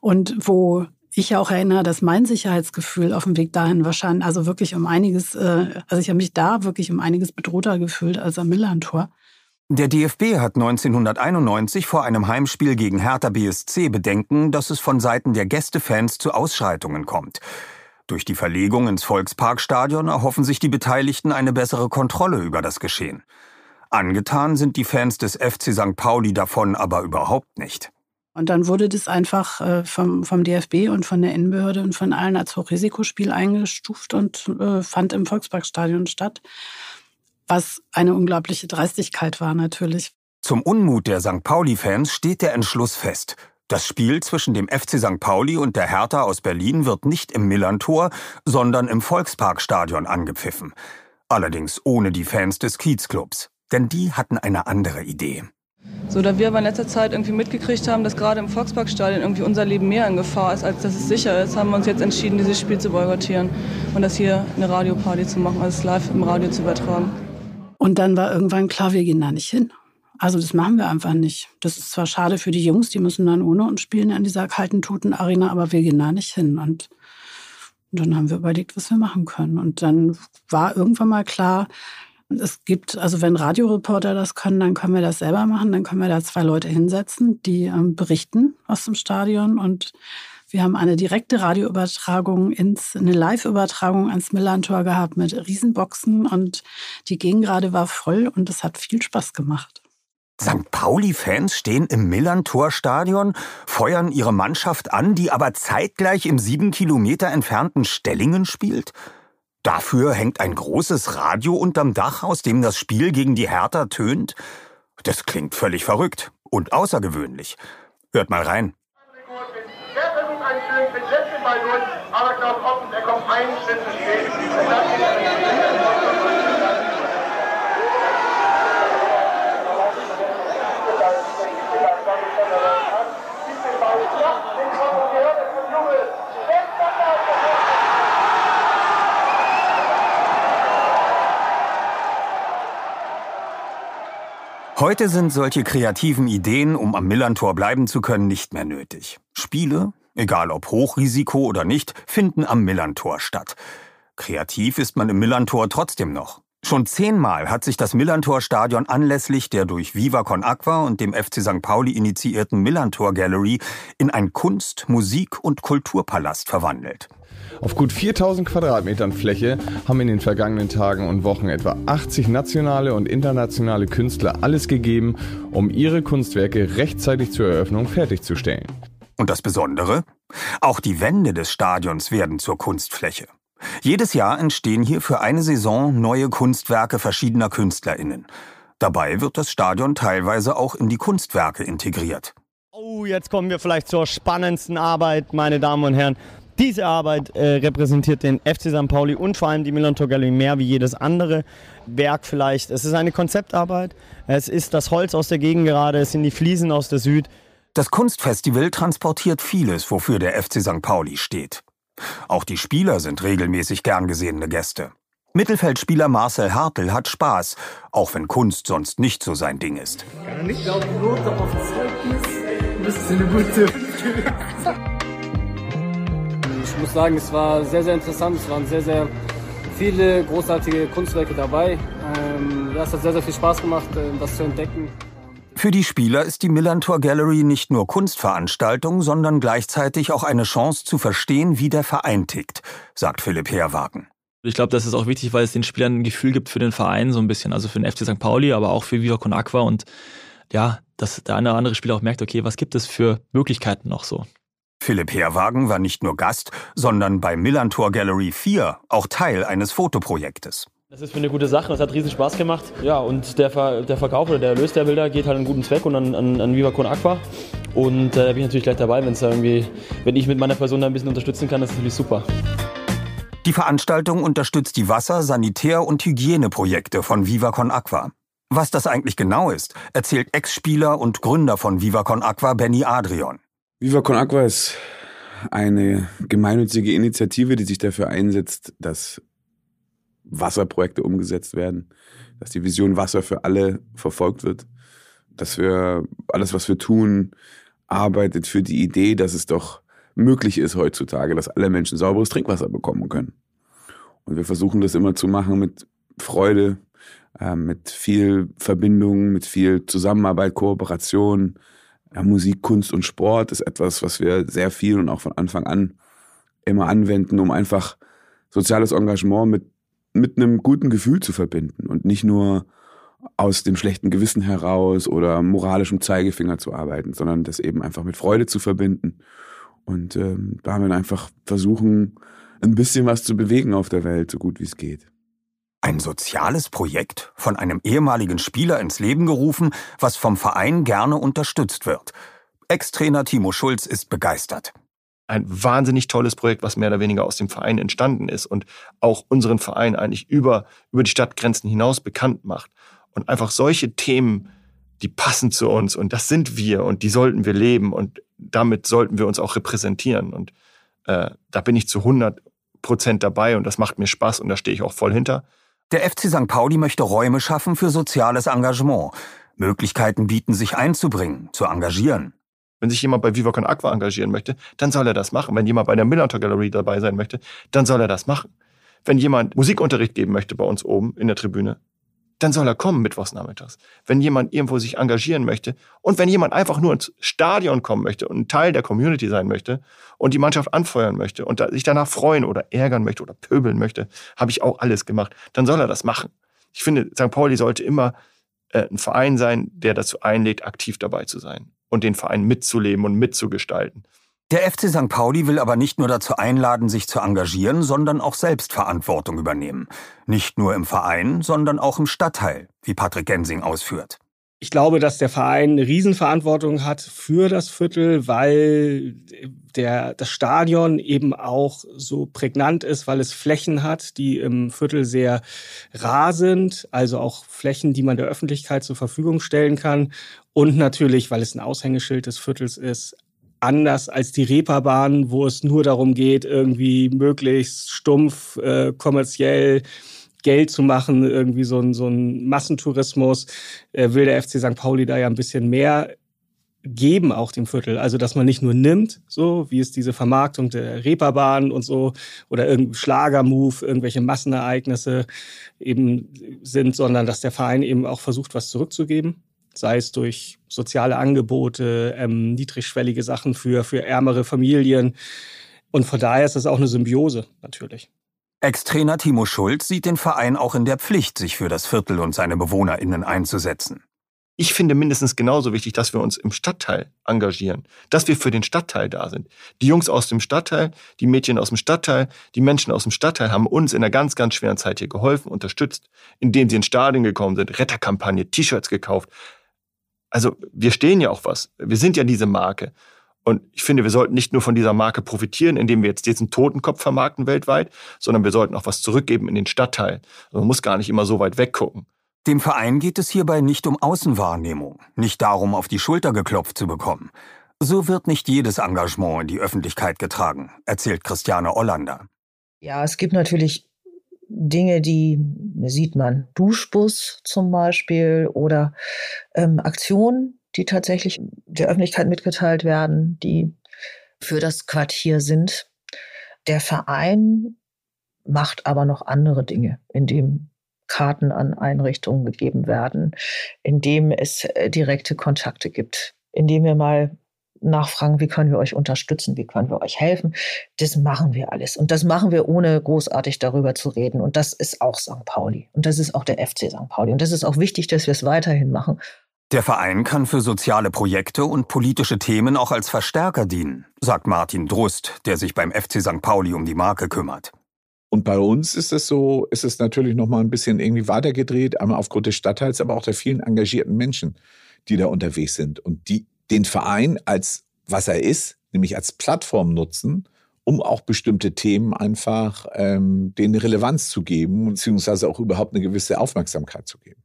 und wo ich auch erinnere, dass mein Sicherheitsgefühl auf dem Weg dahin wahrscheinlich, also wirklich um einiges, äh, also ich habe mich da wirklich um einiges bedrohter gefühlt als am Millantor. Der DFB hat 1991 vor einem Heimspiel gegen Hertha BSC Bedenken, dass es von Seiten der Gästefans zu Ausschreitungen kommt. Durch die Verlegung ins Volksparkstadion erhoffen sich die Beteiligten eine bessere Kontrolle über das Geschehen. Angetan sind die Fans des FC St. Pauli davon aber überhaupt nicht. Und dann wurde das einfach äh, vom, vom DFB und von der Innenbehörde und von allen als Hochrisikospiel eingestuft und äh, fand im Volksparkstadion statt. Was eine unglaubliche Dreistigkeit war natürlich. Zum Unmut der St. Pauli-Fans steht der Entschluss fest. Das Spiel zwischen dem FC St. Pauli und der Hertha aus Berlin wird nicht im Millantor, sondern im Volksparkstadion angepfiffen. Allerdings ohne die Fans des Kiezclubs. Denn die hatten eine andere Idee. So, da wir aber in letzter Zeit irgendwie mitgekriegt haben, dass gerade im Volksparkstadion irgendwie unser Leben mehr in Gefahr ist, als dass es sicher ist, haben wir uns jetzt entschieden, dieses Spiel zu boykottieren und das hier eine Radioparty zu machen, also es live im Radio zu übertragen. Und dann war irgendwann klar, wir gehen da nicht hin. Also das machen wir einfach nicht. Das ist zwar schade für die Jungs, die müssen dann ohne uns spielen in dieser kalten, toten Arena, aber wir gehen da nicht hin. Und dann haben wir überlegt, was wir machen können. Und dann war irgendwann mal klar, es gibt, also wenn Radioreporter das können, dann können wir das selber machen. Dann können wir da zwei Leute hinsetzen, die ähm, berichten aus dem Stadion. Und wir haben eine direkte Radioübertragung ins, eine Live-Übertragung ans Millantor gehabt mit Riesenboxen und die Gegengrade war voll und es hat viel Spaß gemacht. St. Pauli-Fans stehen im Millantor-Stadion, feuern ihre Mannschaft an, die aber zeitgleich im sieben Kilometer entfernten Stellingen spielt? Dafür hängt ein großes Radio unterm Dach, aus dem das Spiel gegen die Hertha tönt? Das klingt völlig verrückt und außergewöhnlich. Hört mal rein. Der versucht einen schönen Ball durch, aber Klaus Ottens, er kommt einen Schritt zu spät. Und das Heute sind solche kreativen Ideen, um am Millantor bleiben zu können, nicht mehr nötig. Spiele, egal ob Hochrisiko oder nicht, finden am Millantor statt. Kreativ ist man im Millantor trotzdem noch. Schon zehnmal hat sich das Millantor-Stadion anlässlich der durch Viva Con Aqua und dem FC St. Pauli initiierten Millantor Gallery in ein Kunst-, Musik- und Kulturpalast verwandelt. Auf gut 4000 Quadratmetern Fläche haben in den vergangenen Tagen und Wochen etwa 80 nationale und internationale Künstler alles gegeben, um ihre Kunstwerke rechtzeitig zur Eröffnung fertigzustellen. Und das Besondere? Auch die Wände des Stadions werden zur Kunstfläche. Jedes Jahr entstehen hier für eine Saison neue Kunstwerke verschiedener KünstlerInnen. Dabei wird das Stadion teilweise auch in die Kunstwerke integriert. Oh, jetzt kommen wir vielleicht zur spannendsten Arbeit, meine Damen und Herren. Diese Arbeit äh, repräsentiert den FC St. Pauli und vor allem die Millantor Gallery mehr wie jedes andere Werk vielleicht. Es ist eine Konzeptarbeit, es ist das Holz aus der Gegend gerade, es sind die Fliesen aus der Süd. Das Kunstfestival transportiert vieles, wofür der FC St. Pauli steht. Auch die Spieler sind regelmäßig gern gesehene Gäste. Mittelfeldspieler Marcel Hartl hat Spaß, auch wenn Kunst sonst nicht so sein Ding ist. Ich glaube, Note auf Zeugnis müsste eine gute Ich muss sagen, es war sehr, sehr interessant. Es waren sehr, sehr viele großartige Kunstwerke dabei. Ähm, es hat sehr, sehr viel Spaß gemacht, äh, das zu entdecken. Für die Spieler ist die Millantor Gallery nicht nur Kunstveranstaltung, sondern gleichzeitig auch eine Chance zu verstehen, wie der Verein tickt, sagt Philipp Herwagen. Ich glaube, das ist auch wichtig, weil es den Spielern ein Gefühl gibt für den Verein, so ein bisschen, also für den FC St. Pauli, aber auch für Viva Con Aqua und ja, dass der eine oder andere Spieler auch merkt, okay, was gibt es für Möglichkeiten noch so. Philipp Herwagen war nicht nur Gast, sondern bei Millantor Gallery 4 auch Teil eines Fotoprojektes. Das ist für eine gute Sache, das hat riesen Spaß gemacht. Ja, und der, Ver der Verkauf oder der Erlös der Bilder geht halt einen guten Zweck und an, an, an Viva Con Aqua. Und äh, da bin ich natürlich gleich dabei, wenn es irgendwie, wenn ich mit meiner Person da ein bisschen unterstützen kann, das ist natürlich super. Die Veranstaltung unterstützt die Wasser-, Sanitär- und Hygieneprojekte von Viva Con Aqua. Was das eigentlich genau ist, erzählt Ex-Spieler und Gründer von Viva Con Aqua Benny Adrian. Viva Con Aqua ist eine gemeinnützige Initiative, die sich dafür einsetzt, dass Wasserprojekte umgesetzt werden, dass die Vision Wasser für alle verfolgt wird, dass wir alles, was wir tun, arbeitet für die Idee, dass es doch möglich ist heutzutage, dass alle Menschen sauberes Trinkwasser bekommen können. Und wir versuchen das immer zu machen mit Freude, äh, mit viel Verbindung, mit viel Zusammenarbeit, Kooperation, ja, Musik, Kunst und Sport ist etwas, was wir sehr viel und auch von Anfang an immer anwenden, um einfach soziales Engagement mit, mit einem guten Gefühl zu verbinden und nicht nur aus dem schlechten Gewissen heraus oder moralischem Zeigefinger zu arbeiten, sondern das eben einfach mit Freude zu verbinden. Und ähm, damit einfach versuchen, ein bisschen was zu bewegen auf der Welt, so gut wie es geht. Ein soziales Projekt, von einem ehemaligen Spieler ins Leben gerufen, was vom Verein gerne unterstützt wird. Ex-Trainer Timo Schulz ist begeistert. Ein wahnsinnig tolles Projekt, was mehr oder weniger aus dem Verein entstanden ist und auch unseren Verein eigentlich über, über die Stadtgrenzen hinaus bekannt macht. Und einfach solche Themen, die passen zu uns und das sind wir und die sollten wir leben und damit sollten wir uns auch repräsentieren. Und äh, da bin ich zu 100 Prozent dabei und das macht mir Spaß und da stehe ich auch voll hinter. Der FC St. Pauli möchte Räume schaffen für soziales Engagement. Möglichkeiten bieten, sich einzubringen, zu engagieren. Wenn sich jemand bei Viva Con Aqua engagieren möchte, dann soll er das machen. Wenn jemand bei der Millantor Gallery dabei sein möchte, dann soll er das machen. Wenn jemand Musikunterricht geben möchte bei uns oben in der Tribüne, dann soll er kommen mittwochs nachmittags. Wenn jemand irgendwo sich engagieren möchte und wenn jemand einfach nur ins Stadion kommen möchte und ein Teil der Community sein möchte und die Mannschaft anfeuern möchte und sich danach freuen oder ärgern möchte oder pöbeln möchte, habe ich auch alles gemacht. Dann soll er das machen. Ich finde, St. Pauli sollte immer äh, ein Verein sein, der dazu einlädt, aktiv dabei zu sein und den Verein mitzuleben und mitzugestalten. Der FC St. Pauli will aber nicht nur dazu einladen, sich zu engagieren, sondern auch selbst Verantwortung übernehmen. Nicht nur im Verein, sondern auch im Stadtteil, wie Patrick Gensing ausführt. Ich glaube, dass der Verein eine Riesenverantwortung hat für das Viertel, weil der, das Stadion eben auch so prägnant ist, weil es Flächen hat, die im Viertel sehr rar sind, also auch Flächen, die man der Öffentlichkeit zur Verfügung stellen kann. Und natürlich, weil es ein Aushängeschild des Viertels ist, anders als die Reeperbahn, wo es nur darum geht, irgendwie möglichst stumpf, äh, kommerziell Geld zu machen, irgendwie so ein, so ein Massentourismus, äh, will der FC St. Pauli da ja ein bisschen mehr geben auch dem Viertel. Also, dass man nicht nur nimmt, so wie es diese Vermarktung der Reeperbahn und so oder irgendein Schlagermove, irgendwelche Massenereignisse eben sind, sondern dass der Verein eben auch versucht, was zurückzugeben sei es durch soziale Angebote, ähm, niedrigschwellige Sachen für, für ärmere Familien. Und von daher ist es auch eine Symbiose natürlich. Ex-Trainer Timo Schulz sieht den Verein auch in der Pflicht, sich für das Viertel und seine BewohnerInnen einzusetzen. Ich finde mindestens genauso wichtig, dass wir uns im Stadtteil engagieren, dass wir für den Stadtteil da sind. Die Jungs aus dem Stadtteil, die Mädchen aus dem Stadtteil, die Menschen aus dem Stadtteil haben uns in einer ganz, ganz schweren Zeit hier geholfen, unterstützt, indem sie ins Stadion gekommen sind, Retterkampagne, T-Shirts gekauft, also wir stehen ja auch was. Wir sind ja diese Marke. Und ich finde, wir sollten nicht nur von dieser Marke profitieren, indem wir jetzt diesen Totenkopf vermarkten weltweit, sondern wir sollten auch was zurückgeben in den Stadtteil. Also man muss gar nicht immer so weit weggucken. Dem Verein geht es hierbei nicht um Außenwahrnehmung, nicht darum, auf die Schulter geklopft zu bekommen. So wird nicht jedes Engagement in die Öffentlichkeit getragen, erzählt Christiane Ollander. Ja, es gibt natürlich Dinge, die sieht man, Duschbus zum Beispiel oder ähm, Aktionen, die tatsächlich der Öffentlichkeit mitgeteilt werden, die für das Quartier sind. Der Verein macht aber noch andere Dinge, indem Karten an Einrichtungen gegeben werden, indem es äh, direkte Kontakte gibt, indem wir mal nachfragen, wie können wir euch unterstützen, wie können wir euch helfen. Das machen wir alles. Und das machen wir ohne großartig darüber zu reden. Und das ist auch St. Pauli. Und das ist auch der FC St. Pauli. Und das ist auch wichtig, dass wir es weiterhin machen. Der Verein kann für soziale Projekte und politische Themen auch als Verstärker dienen, sagt Martin Drust, der sich beim FC St. Pauli um die Marke kümmert. Und bei uns ist es so, ist es natürlich noch mal ein bisschen irgendwie weitergedreht, einmal aufgrund des Stadtteils, aber auch der vielen engagierten Menschen, die da unterwegs sind und die den Verein als was er ist, nämlich als Plattform nutzen, um auch bestimmte Themen einfach ähm, denen Relevanz zu geben, beziehungsweise auch überhaupt eine gewisse Aufmerksamkeit zu geben.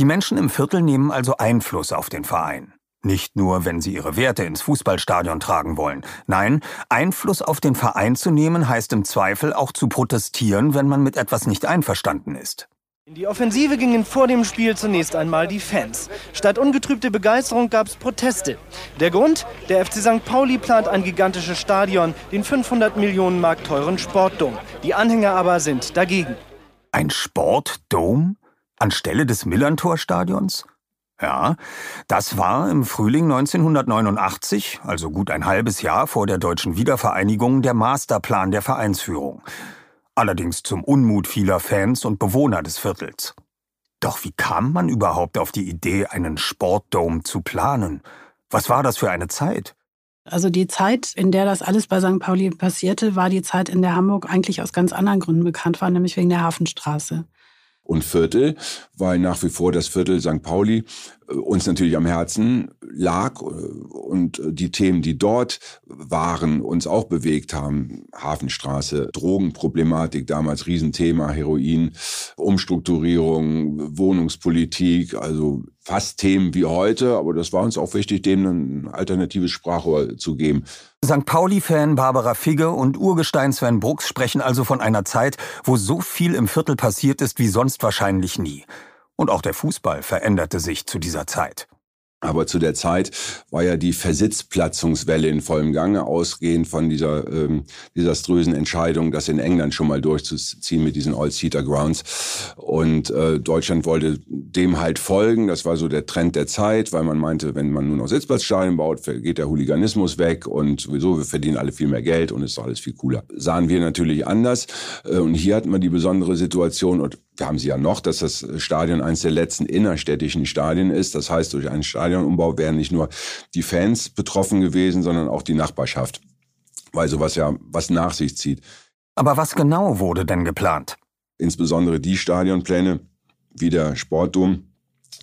Die Menschen im Viertel nehmen also Einfluss auf den Verein. Nicht nur, wenn sie ihre Werte ins Fußballstadion tragen wollen. Nein, Einfluss auf den Verein zu nehmen heißt im Zweifel auch zu protestieren, wenn man mit etwas nicht einverstanden ist. In die Offensive gingen vor dem Spiel zunächst einmal die Fans. Statt ungetrübte Begeisterung gab es Proteste. Der Grund? Der FC St. Pauli plant ein gigantisches Stadion, den 500 Millionen Mark teuren Sportdom. Die Anhänger aber sind dagegen. Ein Sportdom? Anstelle des Millantor-Stadions? Ja, das war im Frühling 1989, also gut ein halbes Jahr vor der deutschen Wiedervereinigung, der Masterplan der Vereinsführung allerdings zum Unmut vieler Fans und Bewohner des Viertels. Doch wie kam man überhaupt auf die Idee, einen Sportdom zu planen? Was war das für eine Zeit? Also die Zeit, in der das alles bei St. Pauli passierte, war die Zeit, in der Hamburg eigentlich aus ganz anderen Gründen bekannt war, nämlich wegen der Hafenstraße und Viertel, weil nach wie vor das Viertel St. Pauli äh, uns natürlich am Herzen lag äh, und die Themen, die dort waren, uns auch bewegt haben. Hafenstraße, Drogenproblematik, damals Riesenthema, Heroin, Umstrukturierung, Wohnungspolitik, also fast Themen wie heute, aber das war uns auch wichtig, denen ein alternatives Sprachrohr zu geben. St. Pauli-Fan Barbara Figge und Urgestein Sven Brooks sprechen also von einer Zeit, wo so viel im Viertel passiert ist wie sonst wahrscheinlich nie. Und auch der Fußball veränderte sich zu dieser Zeit. Aber zu der Zeit war ja die Versitzplatzungswelle in vollem Gange, ausgehend von dieser ähm, desaströsen Entscheidung, das in England schon mal durchzuziehen mit diesen All-Seater Grounds. Und äh, Deutschland wollte dem halt folgen. Das war so der Trend der Zeit, weil man meinte, wenn man nur noch Sitzplatzstadien baut, geht der Hooliganismus weg und sowieso, wir verdienen alle viel mehr Geld und ist alles viel cooler. Sahen wir natürlich anders. Äh, und hier hatten wir die besondere Situation und wir haben sie ja noch, dass das Stadion eines der letzten innerstädtischen Stadien ist. Das heißt, durch einen Stadionumbau wären nicht nur die Fans betroffen gewesen, sondern auch die Nachbarschaft. Weil sowas ja was nach sich zieht. Aber was genau wurde denn geplant? Insbesondere die Stadionpläne wie der Sportdom,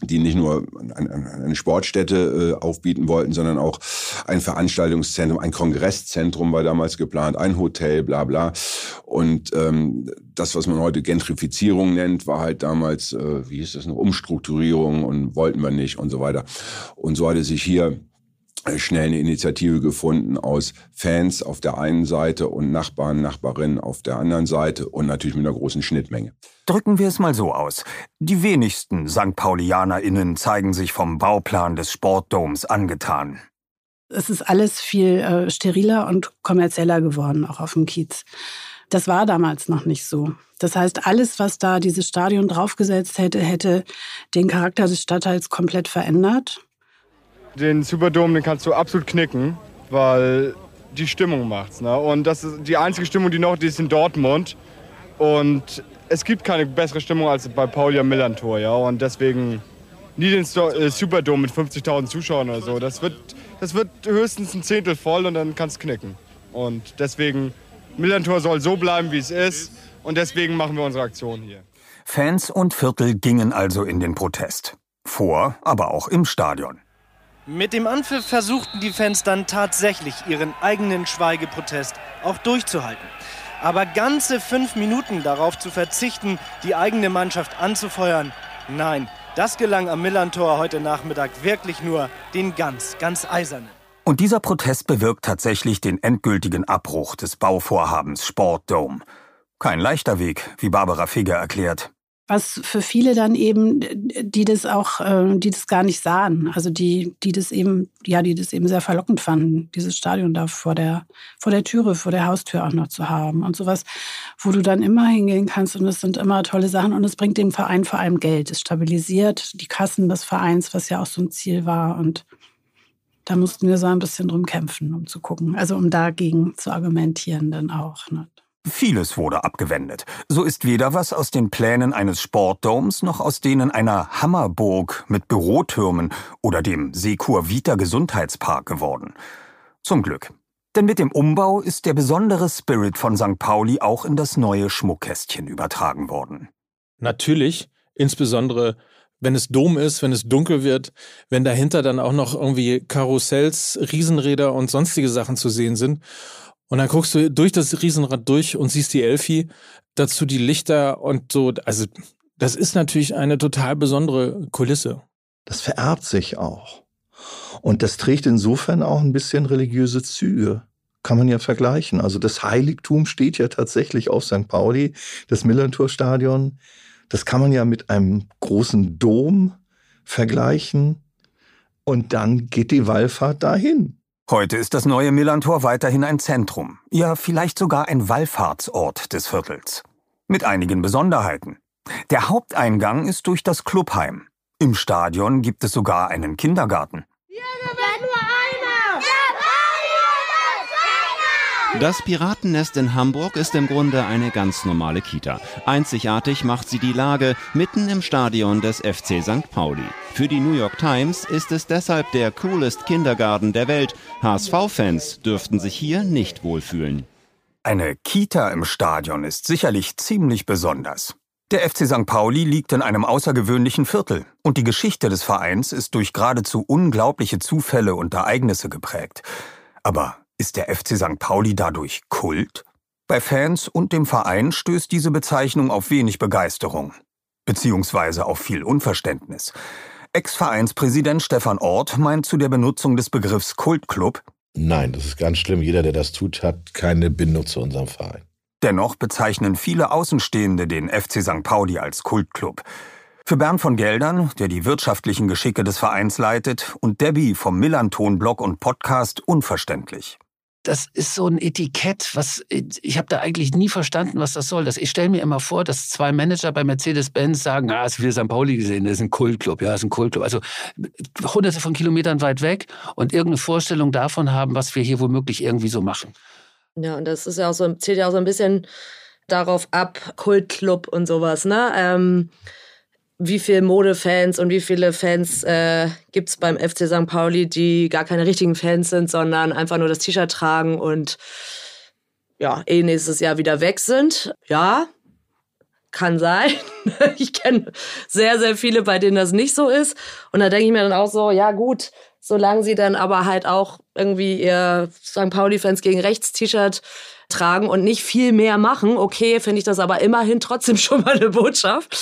die nicht nur eine Sportstätte äh, aufbieten wollten, sondern auch ein Veranstaltungszentrum, ein Kongresszentrum war damals geplant, ein Hotel, bla bla. Und ähm, das, was man heute Gentrifizierung nennt, war halt damals, äh, wie hieß das noch, Umstrukturierung und wollten wir nicht und so weiter. Und so hatte sich hier schnell eine Initiative gefunden aus Fans auf der einen Seite und Nachbarn, Nachbarinnen auf der anderen Seite und natürlich mit einer großen Schnittmenge. Drücken wir es mal so aus. Die wenigsten St. PaulianerInnen zeigen sich vom Bauplan des Sportdoms angetan. Es ist alles viel äh, steriler und kommerzieller geworden, auch auf dem Kiez. Das war damals noch nicht so. Das heißt, alles, was da dieses Stadion draufgesetzt hätte, hätte den Charakter des Stadtteils komplett verändert. Den Superdome, den kannst du absolut knicken, weil die Stimmung macht's. Ne? Und das ist die einzige Stimmung, die noch, die ist in Dortmund. Und es gibt keine bessere Stimmung als bei Pauli am Millantor, ja. Und deswegen nie den äh, Superdome mit 50.000 Zuschauern oder so. Das wird, das wird höchstens ein Zehntel voll und dann kannst knicken. Und deswegen, Millantor soll so bleiben, wie es ist. Und deswegen machen wir unsere Aktion hier. Fans und Viertel gingen also in den Protest. Vor, aber auch im Stadion. Mit dem Anpfiff versuchten die Fans dann tatsächlich ihren eigenen Schweigeprotest auch durchzuhalten. Aber ganze fünf Minuten darauf zu verzichten, die eigene Mannschaft anzufeuern, nein, das gelang am Millantor heute Nachmittag wirklich nur den ganz, ganz Eisernen. Und dieser Protest bewirkt tatsächlich den endgültigen Abbruch des Bauvorhabens Sportdome. Kein leichter Weg, wie Barbara Figger erklärt was für viele dann eben, die das auch, äh, die das gar nicht sahen, also die, die das eben, ja, die das eben sehr verlockend fanden, dieses Stadion da vor der, vor der Türe, vor der Haustür auch noch zu haben und sowas, wo du dann immer hingehen kannst und es sind immer tolle Sachen und es bringt dem Verein vor allem Geld. Es stabilisiert die Kassen des Vereins, was ja auch so ein Ziel war und da mussten wir so ein bisschen drum kämpfen, um zu gucken, also um dagegen zu argumentieren dann auch. Ne? Vieles wurde abgewendet. So ist weder was aus den Plänen eines Sportdoms noch aus denen einer Hammerburg mit Bürotürmen oder dem Sekur Vita Gesundheitspark geworden. Zum Glück. Denn mit dem Umbau ist der besondere Spirit von St. Pauli auch in das neue Schmuckkästchen übertragen worden. Natürlich, insbesondere wenn es Dom ist, wenn es dunkel wird, wenn dahinter dann auch noch irgendwie Karussells, Riesenräder und sonstige Sachen zu sehen sind. Und dann guckst du durch das Riesenrad durch und siehst die Elfi, dazu die Lichter und so. Also, das ist natürlich eine total besondere Kulisse. Das vererbt sich auch. Und das trägt insofern auch ein bisschen religiöse Züge. Kann man ja vergleichen. Also das Heiligtum steht ja tatsächlich auf St. Pauli, das Millantor-Stadion. Das kann man ja mit einem großen Dom vergleichen. Und dann geht die Wallfahrt dahin. Heute ist das neue Millantor weiterhin ein Zentrum, ja vielleicht sogar ein Wallfahrtsort des Viertels. Mit einigen Besonderheiten. Der Haupteingang ist durch das Clubheim. Im Stadion gibt es sogar einen Kindergarten. Das Piratennest in Hamburg ist im Grunde eine ganz normale Kita. Einzigartig macht sie die Lage mitten im Stadion des FC St. Pauli. Für die New York Times ist es deshalb der coolest Kindergarten der Welt. HSV-Fans dürften sich hier nicht wohlfühlen. Eine Kita im Stadion ist sicherlich ziemlich besonders. Der FC St. Pauli liegt in einem außergewöhnlichen Viertel und die Geschichte des Vereins ist durch geradezu unglaubliche Zufälle und Ereignisse geprägt. Aber ist der FC St. Pauli dadurch Kult? Bei Fans und dem Verein stößt diese Bezeichnung auf wenig Begeisterung, beziehungsweise auf viel Unverständnis. Ex-Vereinspräsident Stefan Ort meint zu der Benutzung des Begriffs Kultclub, Nein, das ist ganz schlimm. Jeder, der das tut, hat keine Bindung zu unserem Verein. Dennoch bezeichnen viele Außenstehende den FC St. Pauli als Kultclub. Für Bernd von Geldern, der die wirtschaftlichen Geschicke des Vereins leitet, und Debbie vom Millanton-Blog und Podcast unverständlich das ist so ein Etikett, was ich habe da eigentlich nie verstanden, was das soll. Das, ich stelle mir immer vor, dass zwei Manager bei Mercedes-Benz sagen, ah, du wieder St. Pauli gesehen, das ist ein Kultclub, ja, das ist ein Kultclub. Also hunderte von Kilometern weit weg und irgendeine Vorstellung davon haben, was wir hier womöglich irgendwie so machen. Ja, und das ist ja auch so, zählt ja auch so ein bisschen darauf ab, Kultclub und sowas, ne? Ähm, wie viele Modefans und wie viele Fans äh, gibt es beim FC St. Pauli, die gar keine richtigen Fans sind, sondern einfach nur das T-Shirt tragen und ja, eh nächstes Jahr wieder weg sind. Ja, kann sein. Ich kenne sehr, sehr viele, bei denen das nicht so ist. Und da denke ich mir dann auch so, ja gut, solange sie dann aber halt auch irgendwie ihr St. Pauli-Fans gegen Rechts-T-Shirt tragen und nicht viel mehr machen, okay, finde ich das aber immerhin trotzdem schon mal eine Botschaft.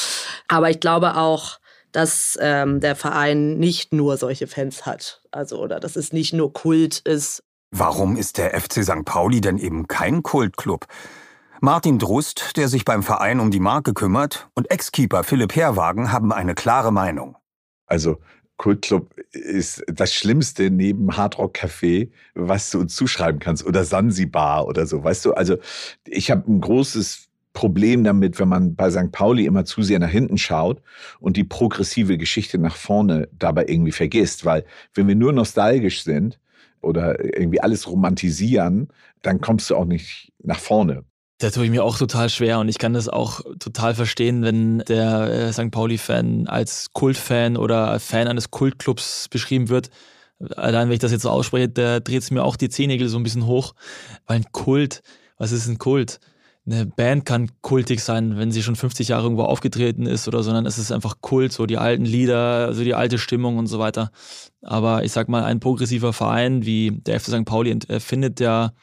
Aber ich glaube auch, dass ähm, der Verein nicht nur solche Fans hat. Also, oder dass es nicht nur Kult ist. Warum ist der FC St. Pauli denn eben kein Kultclub? Martin Drust, der sich beim Verein um die Marke kümmert, und Ex-Keeper Philipp Herwagen haben eine klare Meinung. Also Kultclub ist das Schlimmste neben Hardrock Café, was du uns zuschreiben kannst oder Sansibar oder so, weißt du? Also ich habe ein großes Problem damit, wenn man bei St. Pauli immer zu sehr nach hinten schaut und die progressive Geschichte nach vorne dabei irgendwie vergisst, weil wenn wir nur nostalgisch sind oder irgendwie alles romantisieren, dann kommst du auch nicht nach vorne. Da tue ich mir auch total schwer und ich kann das auch total verstehen, wenn der äh, St. Pauli-Fan als Kultfan oder Fan eines Kultclubs beschrieben wird. Allein wenn ich das jetzt so ausspreche, da dreht es mir auch die Zehennägel so ein bisschen hoch. Weil ein Kult, was ist ein Kult? Eine Band kann kultig sein, wenn sie schon 50 Jahre irgendwo aufgetreten ist oder sondern es ist einfach Kult, so die alten Lieder, also die alte Stimmung und so weiter. Aber ich sag mal, ein progressiver Verein wie der FC St. Pauli findet ja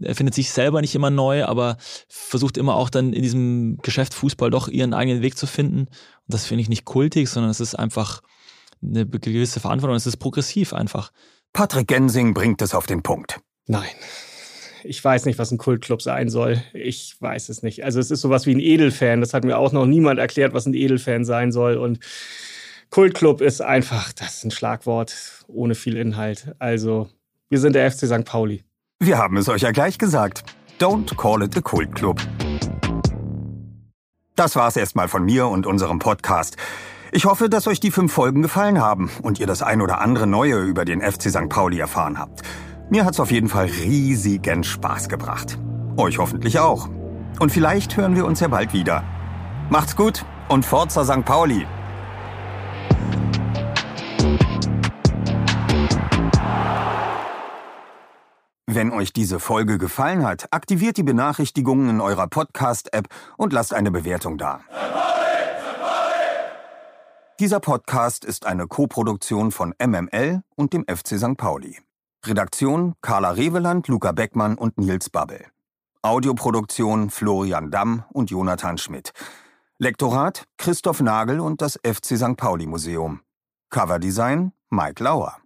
er findet sich selber nicht immer neu, aber versucht immer auch dann in diesem Geschäft Fußball doch ihren eigenen Weg zu finden. Und das finde ich nicht kultig, sondern es ist einfach eine gewisse Verantwortung. Es ist progressiv einfach. Patrick Gensing bringt es auf den Punkt. Nein. Ich weiß nicht, was ein Kultclub sein soll. Ich weiß es nicht. Also es ist sowas wie ein Edelfan. Das hat mir auch noch niemand erklärt, was ein Edelfan sein soll. Und Kultclub ist einfach, das ist ein Schlagwort ohne viel Inhalt. Also wir sind der FC St. Pauli. Wir haben es euch ja gleich gesagt. Don't call it a Cult Club. Das war's erstmal von mir und unserem Podcast. Ich hoffe, dass euch die fünf Folgen gefallen haben und ihr das ein oder andere Neue über den FC St. Pauli erfahren habt. Mir hat's auf jeden Fall riesigen Spaß gebracht. Euch hoffentlich auch. Und vielleicht hören wir uns ja bald wieder. Macht's gut und Forza St. Pauli! Wenn euch diese Folge gefallen hat, aktiviert die Benachrichtigungen in eurer Podcast-App und lasst eine Bewertung da. Dieser Podcast ist eine Koproduktion von MML und dem FC St. Pauli. Redaktion Carla Reveland, Luca Beckmann und Nils Babbel. Audioproduktion Florian Damm und Jonathan Schmidt. Lektorat Christoph Nagel und das FC St. Pauli Museum. Coverdesign Mike Lauer.